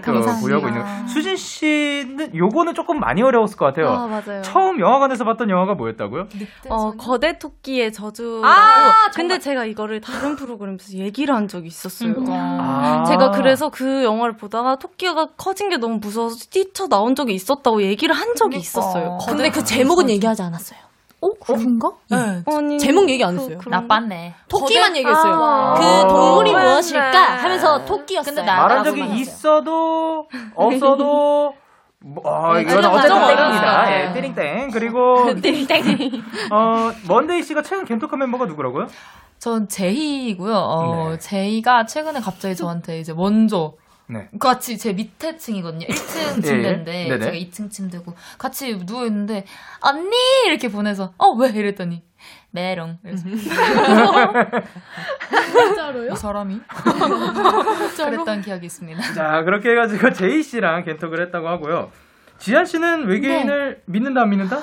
또 감사합니다. 보유하고 있는. 수진 씨는 요거는 조금 많이 어려웠을 것 같아요. 아, 맞아요. 처음 영화관에서 봤던 영화가 뭐였다고요? 어, 거대 토끼의 저주라고. 아, 근데 제가 이거를 다른 프로그램에서 얘기를 한 적이 있었어요. 아. 제가 그래서 그 영화를 보다가 토끼가 커진 게 너무 무서워서 뛰쳐 나온 적이 있었다고 얘기를 한 적이 있었어요. 근데 그 제목은 얘기하지 않았어요. 어? 그런가? 네. 아니, 제목 얘기 안 했어요. 그, 나빴네. 토끼만 얘기했어요. 아. 그 동물이 아. 무엇일까 네. 하면서 토끼였어요. 근데 나- 말한 적이 나라고만 있어도 없어도 뭐, 어, 네, 이건 어쨌든 땡입니다. 맞아. 예, 띠링땡. 그리고 띵띵. 어, 먼데이 씨가 최근 겐톡한 멤버가 누구라고요? 전 제이고요. 어, 네. 제이가 최근에 갑자기 저한테 이제 먼저 네. 같이 제 밑에 층이거든요. 1층 침대인데 예, 네네. 제가 2층 침대고 같이 누워 있는데 언니 이렇게 보내서 어 왜 이랬더니 메롱. 진짜로요? 이 사람이 그랬던 기억이 있습니다. 자, 그렇게 해가지고 제이 씨랑 겐톡을 했다고 하고요. 지한 씨는 외계인을 믿는다, 안 믿는다?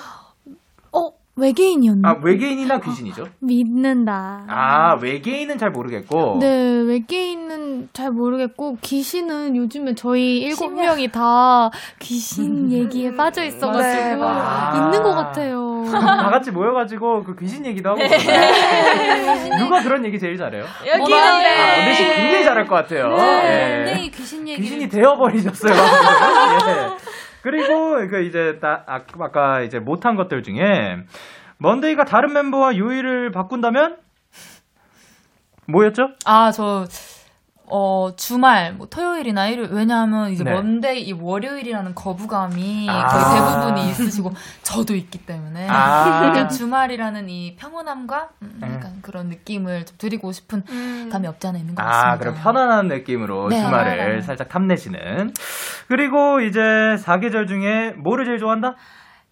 어, 외계인이었나? 아, 외계인이나 귀신이죠? 믿는다. 아, 외계인은 잘 모르겠고. 네, 외계인은 잘 모르겠고, 귀신은 요즘에 저희 일곱 명이 다 귀신 얘기에 빠져 있어가지고, 네, 아. 있는 것 같아요. 다 같이 모여가지고 그 귀신 얘기도 하고. 누가 그런 얘기 제일 잘해요? 여기는 아, 원대 씨 굉장히 잘할 것 같아요. 예. 네, 귀신 얘기. 귀신이 되어버리셨어요. 예. 그리고 그 이제 나 아, 아까 이제 못한 것들 중에 먼데이가 다른 멤버와 요일을 바꾼다면 뭐였죠? 아, 저, 어, 주말, 뭐, 토요일이나 일요일, 왜냐하면 이제 네. 먼데이, 이 월요일이라는 거부감이 아. 거의 대부분이 있으시고, 저도 있기 때문에. 아. 그러니까 주말이라는 이 평온함과 음, 음. 약간 그런 느낌을 좀 드리고 싶은 감이 없지 않아 있는 것 같습니다. 아, 그럼 편안한 느낌으로 네. 주말을 편안한. 살짝 탐내시는. 그리고 이제 사계절 중에 뭐를 제일 좋아한다?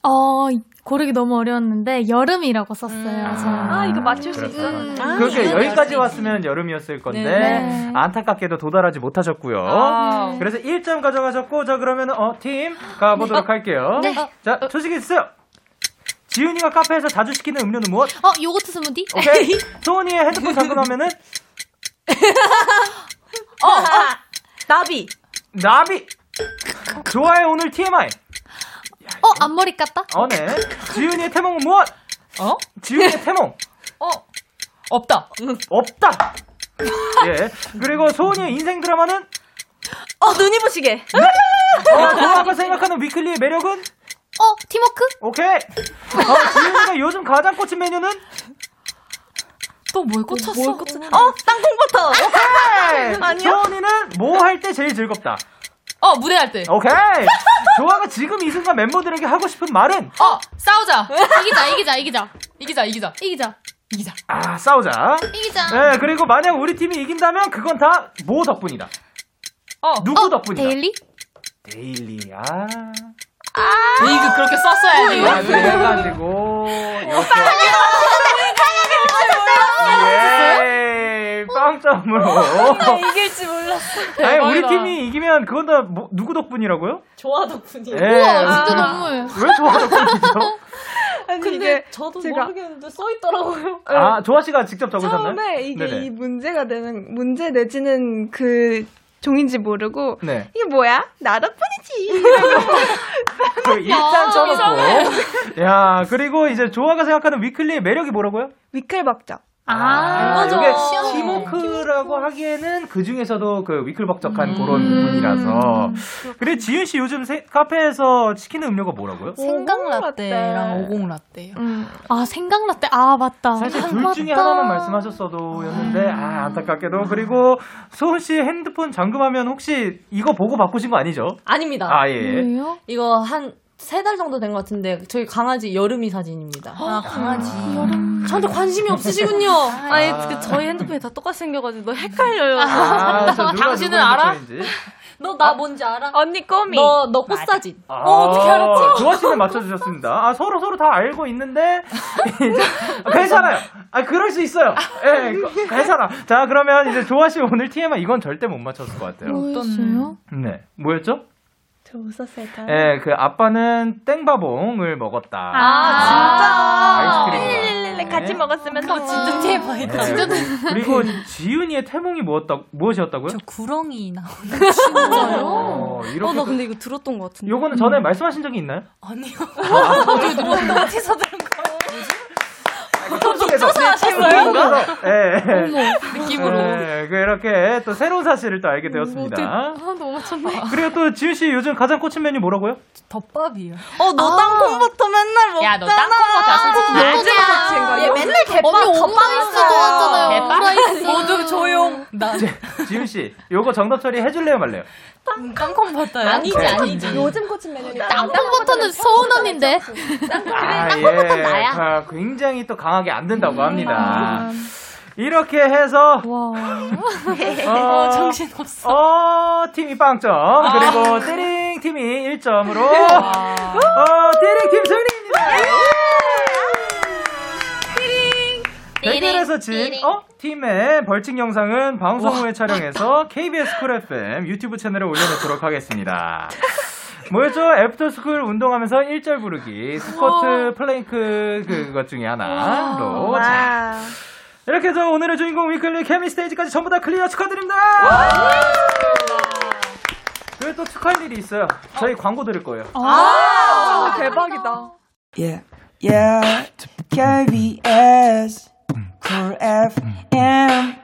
어, 고르기 너무 어려웠는데 여름이라고 썼어요. 저는. 아, 이거 맞출 수 그렇구나. 있었는데. 그렇게 여기까지 왔으면 여름이었을 건데 네. 안타깝게도 도달하지 못하셨고요. 아. 그래서 1점 가져가셨고 자 그러면 어, 팀 가보도록 할게요. 네. 자 소식이 있어요. 지훈이가 카페에서 자주 시키는 음료는 무엇? 어, 요거트 스무디? 오케이. 소은이의 핸드폰 잠금하면은 나비. 나비. 좋아해 오늘 TMI. 어, 앞머리 깠다? 어, 네. 지훈이의 태몽은 무엇? 어? 지훈이의 태몽. 어? 없다. 없다. 예. 그리고 소은이의 인생 드라마는 어, 눈이 부시게. 어, 좋아가 생각하는 위클리의 매력은 어, 팀워크? 오케이. 어, 지훈이가 요즘 가장 꽂힌 메뉴는 또 뭐에 꽂혔어? 어, 땅콩버터. 오케이. 아니요? 소은이는 뭐 할 때 제일 즐겁다. 어, 무대할 때. 오케이. 조아가 지금 이 순간 멤버들에게 하고 싶은 말은 어, 싸우자. 이기자, 이기자, 이기자. 이기자, 이기자. 이기자. 이기자. 아 싸우자. 이기자. 네 그리고 만약 우리 팀이 이긴다면 그건 다 뭐 덕분이다. 어, 누구 덕분이다. 데일리? 데일리. 아. 이거 그렇게 썼어야지. 아, 그래가지고 이렇게 예, 빵점으로. 이길지 몰랐어. 아니 우리. 팀이 이기면 그건 다 뭐, 누구 덕분이라고요? 조아 덕분이에요. 예. 우와, 진짜 너무해. 왜 조아 덕분이죠? 아니, 근데 이게 저도 제가- 모르겠는데 써 있더라고요. 아 조아 씨가 직접 적으셨나요? 처음에 이게 네네. 이 문제가 되는 문제 내지는 그 종인지 모르고 네. 이게 뭐야? 나 덕분이지. 그 일단 써놓고. 야 그리고 이제 조아가 생각하는 위클리의 매력이 뭐라고요? 위클 박자. 아, 맞아. 이게. 팀워크라고 하기에는 그 중에서도 그 위클벅적한 음. 그런 부분이라서. 그래 지윤 씨 요즘 세- 카페에서 시키는 음료가 뭐라고요? 생강라떼랑 오공라떼요. 음. 아, 생강라떼. 아, 맞다. 사실 아, 둘 중에 맞다. 하나만 말씀하셨어도였는데 아 안타깝게도 그리고 소은 씨 핸드폰 잠금하면 혹시 이거 보고 바꾸신 거 아니죠? 아닙니다. 아 예. 뭐예요? 이거 한 세 달 정도 된 것 같은데 저희 강아지 여름이 사진입니다. 아, 강아지. 저한테 관심이 없으시군요. 아니 그 저희 핸드폰이 다 똑같이 생겨가지고 너 헷갈려요. 아, 당신은 알아? 너 나 뭔지 알아? 언니 꼬미. 너 너 꽃사진. 아, 어 어떻게 알았지? 조아 씨는 맞춰주셨습니다. 아, 서로 서로 다 알고 있는데, 이제, 아, 괜찮아요. 아, 그럴 수 있어요. 예, 그- 괜찮아. 자, 그러면 이제 조아 씨 오늘 TMI 이건 절대 못 맞췄을 것 같아요. 뭐였어요? 네. 뭐였죠? 저 못 썼을까요? 예, 그 아빠는 땡바봉을 먹었다. 아, 아이스크림. 릴릴릴릴 같이 먹었으면 더 진짜 TMI다. 예, 그리고 지윤이의 태몽이 무엇다, 무엇이었다고요? 저 구렁이 나. 진짜요? 어, 이렇게. 어 나 근데 이거 들었던 것 같은데. 요거는 전에 말씀하신 적이 있나요? 아니요. 어디서 들은 거 예요? 쪽에서 조사하신 거예요? 예. 느낌으로. 네, 그 이렇게 또 새로운 사실을 또 알게 되었습니다. 하나도 못 맞췄네. 그리고 또 지윤 씨 요즘 가장 꽂힌 메뉴 뭐라고요? 덮밥이요. 어너 땅콩버터 맨날 먹잖아. 야, 너 땅콩버터 솔직히 맞아. 얘 맨날 대박 언니 오므라이스 좋아하잖아요. 대박. 오므라이스. 모두 조용. 나 지윤 씨, 요거 정답 처리 해줄래요, 말래요? 땅콩 버터요. 아니지 네. 아니지. 요즘 꽂힌 메뉴는 땅콩 버터는 소은 언니인데. 아, 예. 아, 굉장히 또 강하게 안 된다고 합니다. 이렇게 해서 어, 정신 없어. 어, 팀이 빵점 그리고 띠링 팀이 1점으로 어, 띠링 팀 승리입니다. 대결에서 진 어? 팀의 벌칙 영상은 방송 후에 촬영해서 KBS 쿨 FM 유튜브 채널에 올려놓도록 하겠습니다. 뭐였죠? After School 운동하면서 1절 부르기, 스쿼트, 플랭크 그것 중에 하나로. 자, 이렇게 해서 오늘의 주인공 위클리 케미 스테이지까지 전부 다 clear 축하드립니다! 그리고 또 축하할 일이 있어요. 저희 광고 들을 거예요. 아, 대박이다. Yeah, yeah, KBS, Cool FM,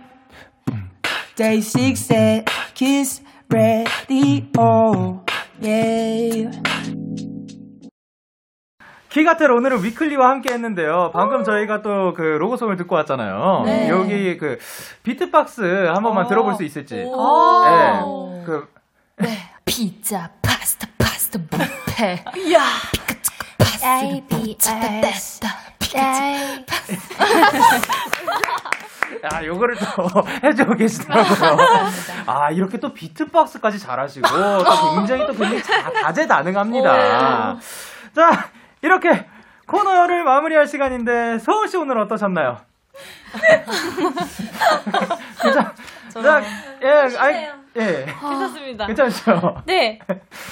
Day 6 at Kiss Radio, yeah. 키가텔 오늘은 위클리와 함께 했는데요. 방금 저희가 또 그 로고송을 듣고 왔잖아요. 네. 여기 그 비트박스 한 번만 들어볼 수 있을지. 네. 오. 그 피자, 파스타, 파스타, 뷔페. 야. ABS. 야, 요거를 또 해주고 계시더라고요. 아, 이렇게 또 비트박스까지 잘하시고, 또 굉장히 또 굉장히 자, 다재다능합니다. 자, 이렇게 코너를 마무리할 시간인데, 서울씨 오늘 어떠셨나요? 괜찮, 자, 예, 아이, 예. 괜찮습니다. 괜찮죠? 네.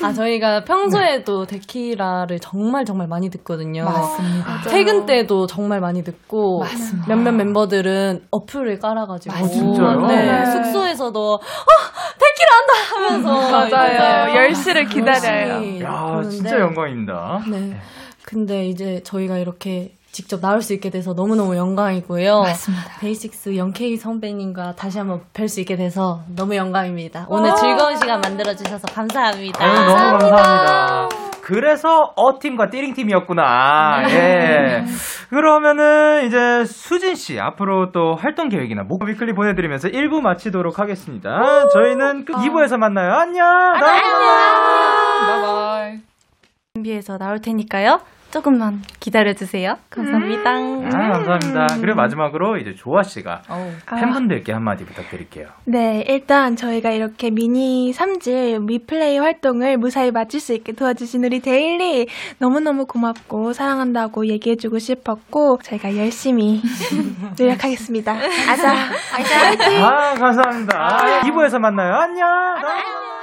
아, 저희가 평소에도 데키라를 정말 정말 많이 듣거든요. 맞습니다. 퇴근 때도 정말 많이 듣고 맞습니다. 몇몇 멤버들은 어플을 깔아가지고 아, 진짜요? 네, 네. 숙소에서 어, 데키라 한다 하면서 맞아요. 이제 10시를 기다려요. 야, 보는데 진짜 영광입니다. 네. 근데 이제 저희가 이렇게 직접 나올 수 있게 돼서 너무너무 영광이고요. 맞습니다. 데이식스 영케이 선배님과 다시 한번 뵐 수 있게 돼서 너무 영광입니다. 오늘 즐거운 시간 만들어주셔서 감사합니다. 아유, 너무 감사합니다. 그래서 어팀과 띠링팀이었구나. 예. 그러면은 이제 수진 씨 앞으로 또 활동 계획이나 목 위클리 보내드리면서 1부 마치도록 하겠습니다. 저희는 그 2부에서 만나요. 안녕. 바이바이. 준비해서 나올 테니까요. 조금만 기다려주세요. 감사합니다. 아, 감사합니다. 그리고 마지막으로 이제 조아 씨가 어우. 팬분들께 한마디 부탁드릴게요. 네, 일단 저희가 이렇게 미니 3집 위플레이 활동을 무사히 마칠 수 있게 도와주신 우리 데일리 너무너무 고맙고 사랑한다고 얘기해주고 싶었고 저희가 열심히 노력하겠습니다. 아자, 아자, 아, 감사합니다. 2부에서 만나요. 안녕. 언제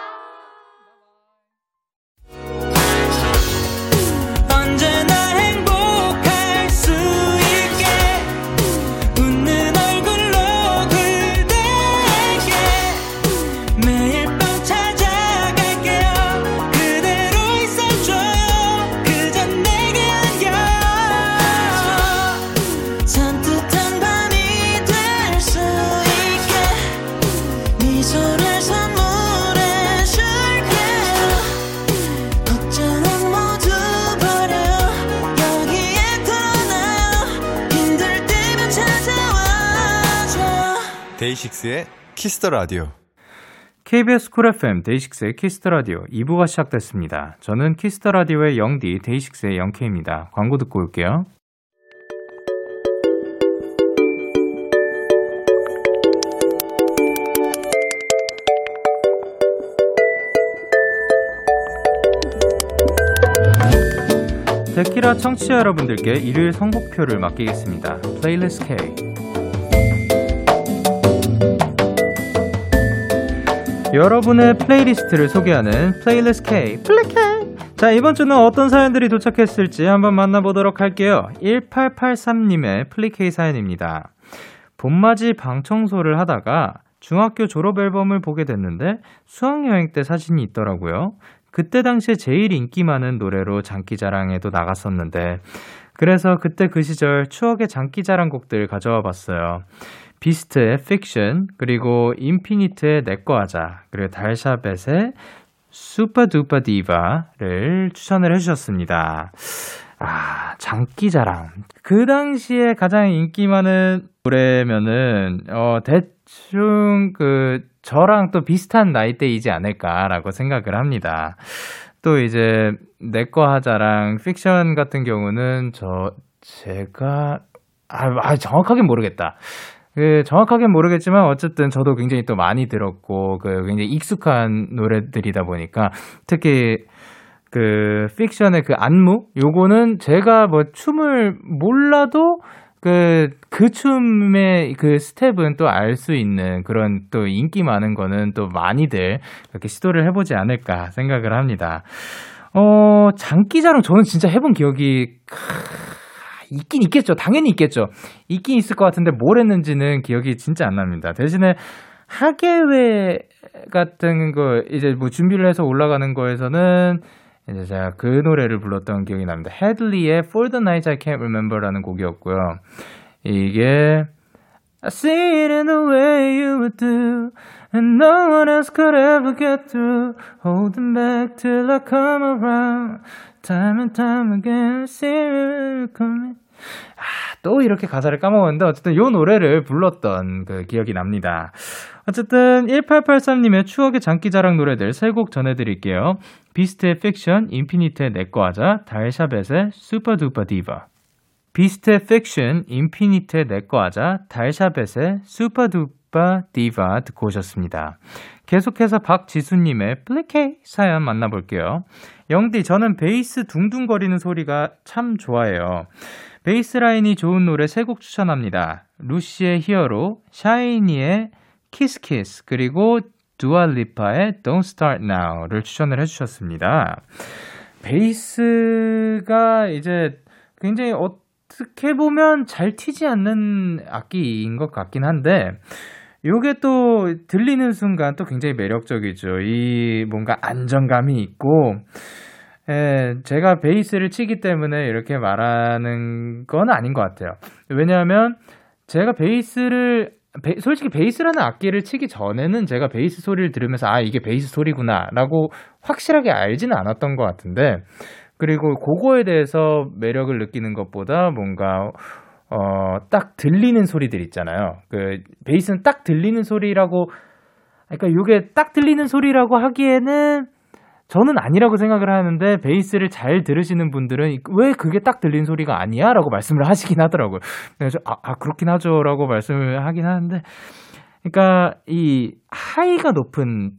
데이식스의 Kiss the Radio. KBS Cool FM 데이식스의 Kiss the Radio 2부가 시작됐습니다. 저는 Kiss the Radio의 영디 데이식스의 영케이입니다. 광고 듣고 올게요. 데키라 청취자 여러분들께 일요일 선곡표를 맡기겠습니다. playlist K 여러분의 playlist를 소개하는 playlist K play K. 자 이번 주는 어떤 사연들이 도착했을지 한번 만나보도록 할게요. 1883님의 플리 K 사연입니다. 봄맞이 방 청소를 하다가 중학교 졸업 앨범을 보게 됐는데 수학여행 때 사진이 있더라고요. 그때 당시에 제일 인기 많은 노래로 장기자랑에도 나갔었는데 그래서 그때 그 시절 추억의 장기자랑 곡들 가져와 봤어요 비스트의 픽션, 그리고 인피니트의 내꺼 하자, 그리고 달샤벳의 Supa Dupa Diva를 추천을 해주셨습니다. 아, 장기자랑. 그 당시에 가장 인기 많은 노래면은, 어, 대충 그, 저랑 또 비슷한 나이대이지 않을까라고 생각을 합니다. 또 이제, 내꺼 하자랑 픽션 같은 경우는 저, 제가, 아, 아 정확하게 모르겠다. 그 정확하게 모르겠지만 어쨌든 저도 굉장히 또 많이 들었고 그 굉장히 익숙한 노래들이다 보니까 특히 그 픽션의 그 안무 요거는 제가 뭐 춤을 몰라도 그, 그 춤의 그 스텝은 또 알 수 있는 그런 또 인기 많은 거는 또 많이들 그렇게 시도를 해보지 않을까 생각을 합니다. 어, 장기자랑 저는 진짜 해본 기억이 있긴 있겠죠. 당연히 있겠죠. 있긴 있을 것 같은데 뭘 했는지는 기억이 진짜 안 납니다. 대신에 학예회 같은 거 이제 뭐 준비를 해서 올라가는 거에서는 이제 제가 그 노래를 불렀던 기억이 납니다. 헤들리의 For the Night I Can't Remember라는 곡이었고요. 이게 I see it in the way you do. And no one else could ever get through. Holding back till I come around. Time and time again, see it coming. 아, 또 이렇게 가사를 까먹었는데 어쨌든 이 노래를 불렀던 그 기억이 납니다. 어쨌든 1883님의 추억의 장기자랑 노래들 세 곡 전해드릴게요. 비스트의 픽션, 인피니트의 내꺼 하자, 달샤벳의 슈퍼두퍼 디바. 비스트의 픽션, 인피니트의 내꺼 하자, 달샤벳의 슈퍼두퍼 디바 듣고 오셨습니다. 계속해서 박지수님의 플리 K 사연 만나볼게요. 영디, 저는 베이스 둥둥거리는 소리가 참 좋아해요. 베이스 라인이 좋은 노래 세 곡 추천합니다. 루시의 히어로, 샤이니의 Kiss Kiss, 그리고 두아 리파의 Don't Start Now를 추천을 해주셨습니다. 베이스가 이제 굉장히 어떻게 보면 잘 튀지 않는 악기인 것 같긴 한데, 요게 또 들리는 순간 또 굉장히 매력적이죠. 이 뭔가 안정감이 있고, 예, 제가 베이스를 치기 때문에 이렇게 말하는 건 아닌 것 같아요. 왜냐하면 제가 베이스를 베, 솔직히 베이스라는 악기를 치기 전에는 제가 베이스 소리를 들으면서 아 이게 베이스 소리구나라고 확실하게 알지는 않았던 것 같은데 그리고 그거에 대해서 매력을 느끼는 것보다 뭔가 어, 딱 들리는 소리들 있잖아요. 그 베이스는 딱 들리는 소리라고 그러니까 이게 딱 들리는 소리라고 하기에는 저는 아니라고 생각을 하는데 베이스를 잘 들으시는 분들은 왜 그게 딱 들리는 소리가 아니야? 라고 말씀을 하시긴 하더라고요. 그래서 아, 아 그렇긴 하죠. 라고 말씀을 하긴 하는데 그러니까 이 high가 높은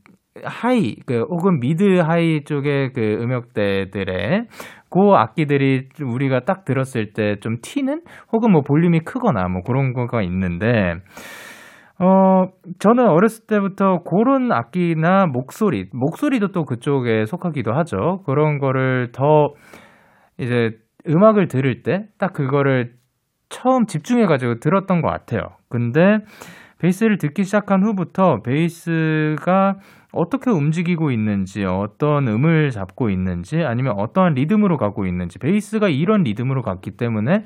high 그 혹은 mid high 쪽의 그 음역대들의 그 악기들이 우리가 딱 들었을 때 좀 튀는 혹은 뭐 볼륨이 크거나 뭐 그런 거가 있는데 어, 저는 어렸을 때부터 그런 악기나 목소리, 목소리도 또 그쪽에 속하기도 하죠. 그런 거를 더 이제 음악을 들을 때 딱 그거를 처음 집중해가지고 들었던 것 같아요. 근데 베이스를 듣기 시작한 후부터 베이스가 어떻게 움직이고 있는지, 어떤 음을 잡고 있는지, 아니면 어떠한 리듬으로 가고 있는지, 베이스가 이런 리듬으로 갔기 때문에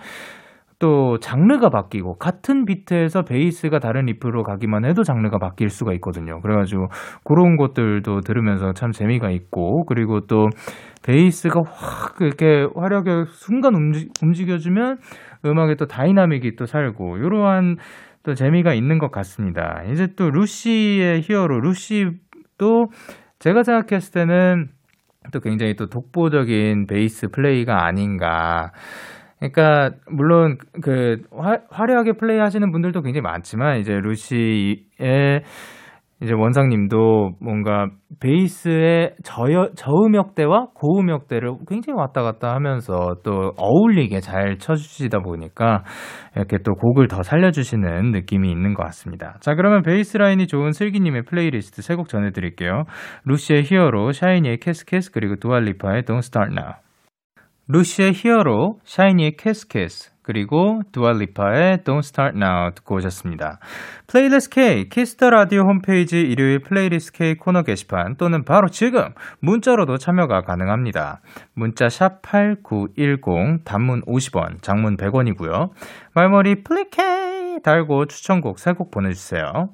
또 장르가 바뀌고 같은 비트에서 베이스가 다른 riff로 가기만 해도 장르가 바뀔 수가 있거든요. 그래가지고 그런 것들도 들으면서 참 재미가 있고 그리고 또 베이스가 확 이렇게 화려하게 순간 움직, 움직여주면 음악에 또 dynamic이 또 살고 이러한 또 재미가 있는 것 같습니다. 이제 또 루시의 히어로 루시도 제가 생각했을 때는 또 굉장히 또 독보적인 베이스 플레이가 아닌가. 그러니까 물론 그 화, 화려하게 플레이하시는 분들도 굉장히 많지만 이제 루시의 이제 원상님도 뭔가 베이스의 저여, 저음역대와 고음역대를 굉장히 왔다 갔다 하면서 또 어울리게 잘 쳐주시다 보니까 이렇게 또 곡을 더 살려주시는 느낌이 있는 것 같습니다. 자, 그러면 베이스 라인이 좋은 슬기님의 플레이리스트 세 곡 전해드릴게요. 루시의 히어로, 샤이니의 Kiss Kiss, 그리고 두아 리파의 Don't Start Now. 루시의 히어로, 샤이니의 Kiss Kiss, 그리고 두아 리파의 Don't Start Now 듣고 오셨습니다. playlist K, Kiss the Radio 홈페이지 일요일 playlist K 코너 게시판 또는 바로 지금 문자로도 참여가 가능합니다. 문자 샵 8910, 단문 50원, 장문 100원이고요. 말머리 플리케이 달고 추천곡 3곡 보내주세요.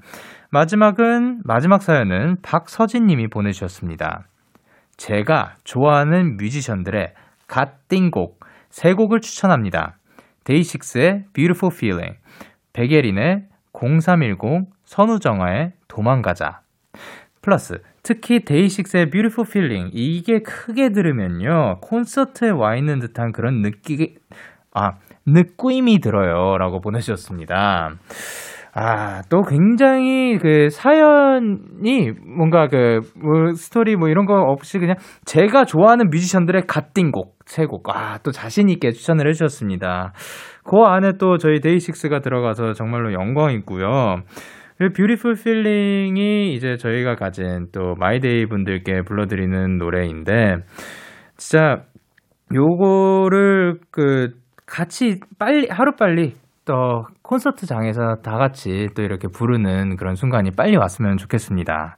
마지막은, 마지막 사연은 박서진 님이 보내주셨습니다. 제가 좋아하는 뮤지션들의 갓띵곡 3곡을 추천합니다. 데이식스의 Beautiful Feeling, 백예린의 0310, 선우정아의 도망가자. 플러스 특히 데이식스의 Beautiful Feeling 이게 크게 들으면요 콘서트에 와 있는 듯한 그런 느끼 아 느낌이 들어요라고 보내주셨습니다. 아, 또 굉장히 그 사연이 뭔가 그, 뭐 스토리 뭐 이런 거 없이 그냥 제가 좋아하는 뮤지션들의 갓띵곡, 세 곡. 아, 또 자신있게 추천을 해주셨습니다. 그 안에 또 저희 데이식스가 들어가서 정말로 영광이고요. Beautiful Feeling이 이제 저희가 가진 또 마이데이 분들께 불러드리는 노래인데, 진짜 요거를 그 같이 빨리, 하루빨리 또 콘서트장에서 다 같이 또 이렇게 부르는 그런 순간이 빨리 왔으면 좋겠습니다.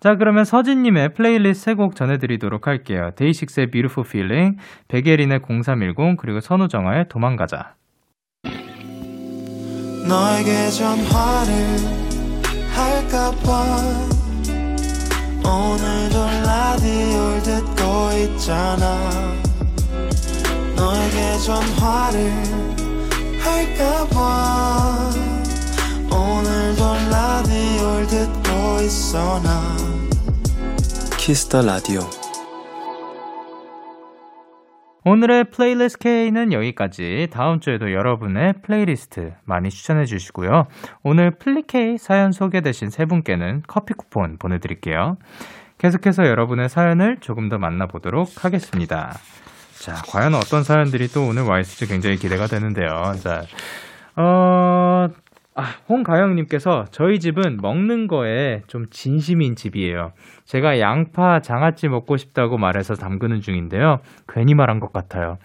자, 그러면 서진님의 플레이리스트 3곡 전해드리도록 할게요. 데이식스의 Beautiful Feeling, 백예린의 0310, 그리고 선우정아의 도망가자. 너에게 전화를 할까봐 오늘도 라디오를 듣고 있잖아 너에게 전화를 할까봐 오늘도 라디오를 듣고 있어 나 Kiss the Radio. 오늘의 playlist K는 여기까지. 다음 주에도 여러분의 플레이리스트 많이 추천해 주시고요. 오늘 플리케이 사연 소개되신 세 분께는 커피 쿠폰 보내드릴게요. 계속해서 여러분의 사연을 조금 더 만나보도록 하겠습니다. 자, 과연 어떤 사연들이 또 오늘 와 있을지 굉장히 기대가 되는데요. 자, 어, 아, 홍가영님께서 저희 집은 먹는 거에 좀 진심인 집이에요. 제가 양파, 장아찌 먹고 싶다고 말해서 담그는 중인데요. 괜히 말한 것 같아요.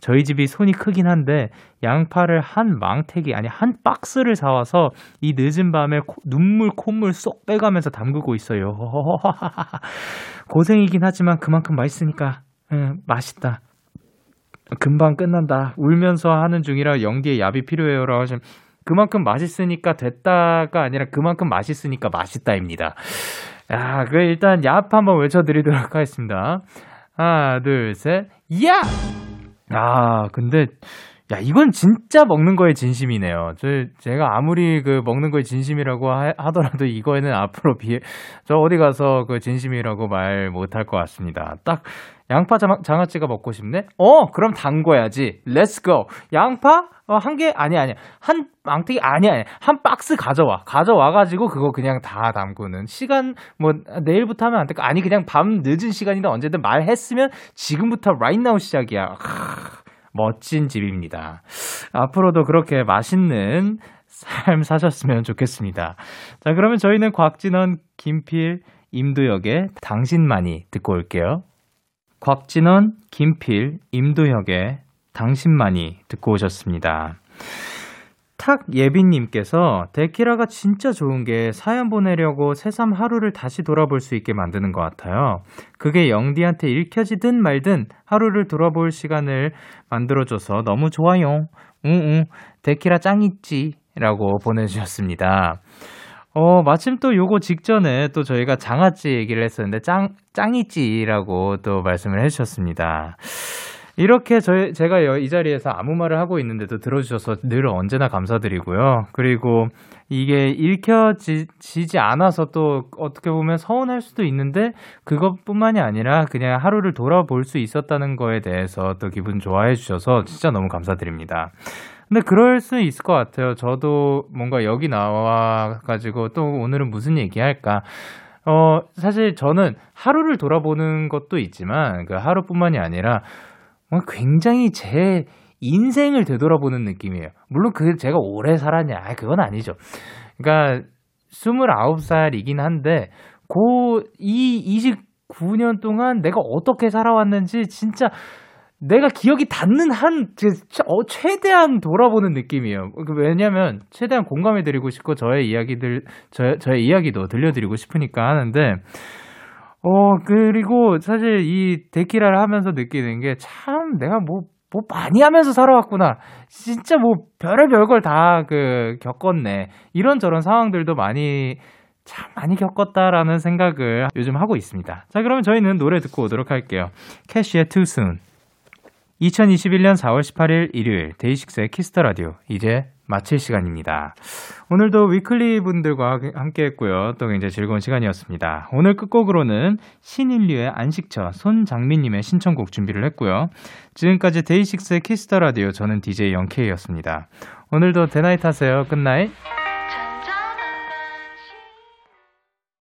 저희 집이 손이 크긴 한데 양파를 한 망태기 아니 한 박스를 사와서 이 늦은 밤에 코- 눈물 콧물 쏙 빼가면서 담그고 있어요. 고생이긴 하지만 그만큼 맛있으니까 음, 맛있다. 금방 끝난다. 울면서 하는 중이라 연기에 얍이 필요해요라고 하시면 그만큼 맛있으니까 됐다가 아니라 그만큼 맛있으니까 맛있다입니다. 야, 그 일단 얍 한번 외쳐드리도록 하겠습니다. 하나, 둘, 셋, 야! 아, 근데 야, 이건 진짜 먹는 거에 진심이네요. 저, 제가 아무리 그 먹는 거에 진심이라고 하, 하더라도 이거에는 앞으로 비해, 저 어디 가서 그 진심이라고 말 못할 것 같습니다. 딱, 양파 장, 장아찌가 먹고 싶네? 어, 그럼 담궈야지. Let's go. 양파? 어, 한 개? 아니, 아니. 한 망태기? 아니, 아니. 한 박스 가져와. 가져와가지고 그거 그냥 다 담그는. 시간, 뭐, 내일부터 하면 안 될까? 아니, 그냥 밤 늦은 시간이나 언제든 말했으면 지금부터 right now 시작이야. 크, 멋진 집입니다. 앞으로도 그렇게 맛있는 삶 사셨으면 좋겠습니다. 자, 그러면 저희는 곽진원, 김필, 임도혁의 당신만이 듣고 올게요. 곽진원, 김필, 임도혁의 당신만이 듣고 오셨습니다. 탁예빈님께서 데키라가 진짜 좋은 게 사연 보내려고 새삼 하루를 다시 돌아볼 수 있게 만드는 것 같아요. 그게 영디한테 읽혀지든 말든 하루를 돌아볼 시간을 만들어줘서 너무 좋아요. 응응 데키라 짱 있지 라고 보내주셨습니다. 어, 마침 또 요거 직전에 또 저희가 장아찌 얘기를 했었는데 짱, 짱있지라고 또 말씀을 해 주셨습니다. 이렇게 저희, 제가 여- 이 자리에서 아무 말을 하고 있는데도 들어주셔서 늘 언제나 감사드리고요. 그리고 이게 읽혀지지 않아서 또 어떻게 보면 서운할 수도 있는데 그것뿐만이 아니라 그냥 하루를 돌아볼 수 있었다는 거에 대해서 또 기분 좋아해 주셔서 진짜 너무 감사드립니다. 근데 그럴 수 있을 것 같아요. 저도 뭔가 여기 나와가지고 또 오늘은 무슨 얘기 할까. 어, 사실 저는 하루를 돌아보는 것도 있지만 그 하루뿐만이 아니라 굉장히 제 인생을 되돌아보는 느낌이에요. 물론 그 제가 오래 살았냐, 아, 그건 아니죠. 그러니까 29살이긴 한데 고이 29년 동안 내가 어떻게 살아왔는지 진짜 내가 기억이 닿는 한 제- 어, 최대한 돌아보는 느낌이에요. 그 왜냐면 최대한 공감해드리고 싶고 저의 이야기들 저, 저의 이야기도 들려드리고 싶으니까 하는데 어 그리고 사실 이 데키라를 하면서 느끼는 게 참 내가 뭐뭐 많이 하면서 살아왔구나. 진짜 뭐 별의별 걸 다 그 겪었네. 이런저런 상황들도 많이 참 많이 겪었다라는 생각을 요즘 하고 있습니다. 자, 그러면 저희는 노래 듣고 오도록 할게요. 캐시의 Too Soon. 2021년 4월 18일 일요일 DAY6의 Kiss the Radio 이제 마칠 시간입니다. 오늘도 Weeekly 분들과 함께 했고요. 또 굉장히 즐거운 시간이었습니다. 오늘 끝곡으로는 신인류의 안식처 손장민님의 신청곡 준비를 했고요. 지금까지 데이식스의 키스터 라디오 저는 DJ 영케이였습니다. 오늘도 대나잇 하세요. 끝나잇.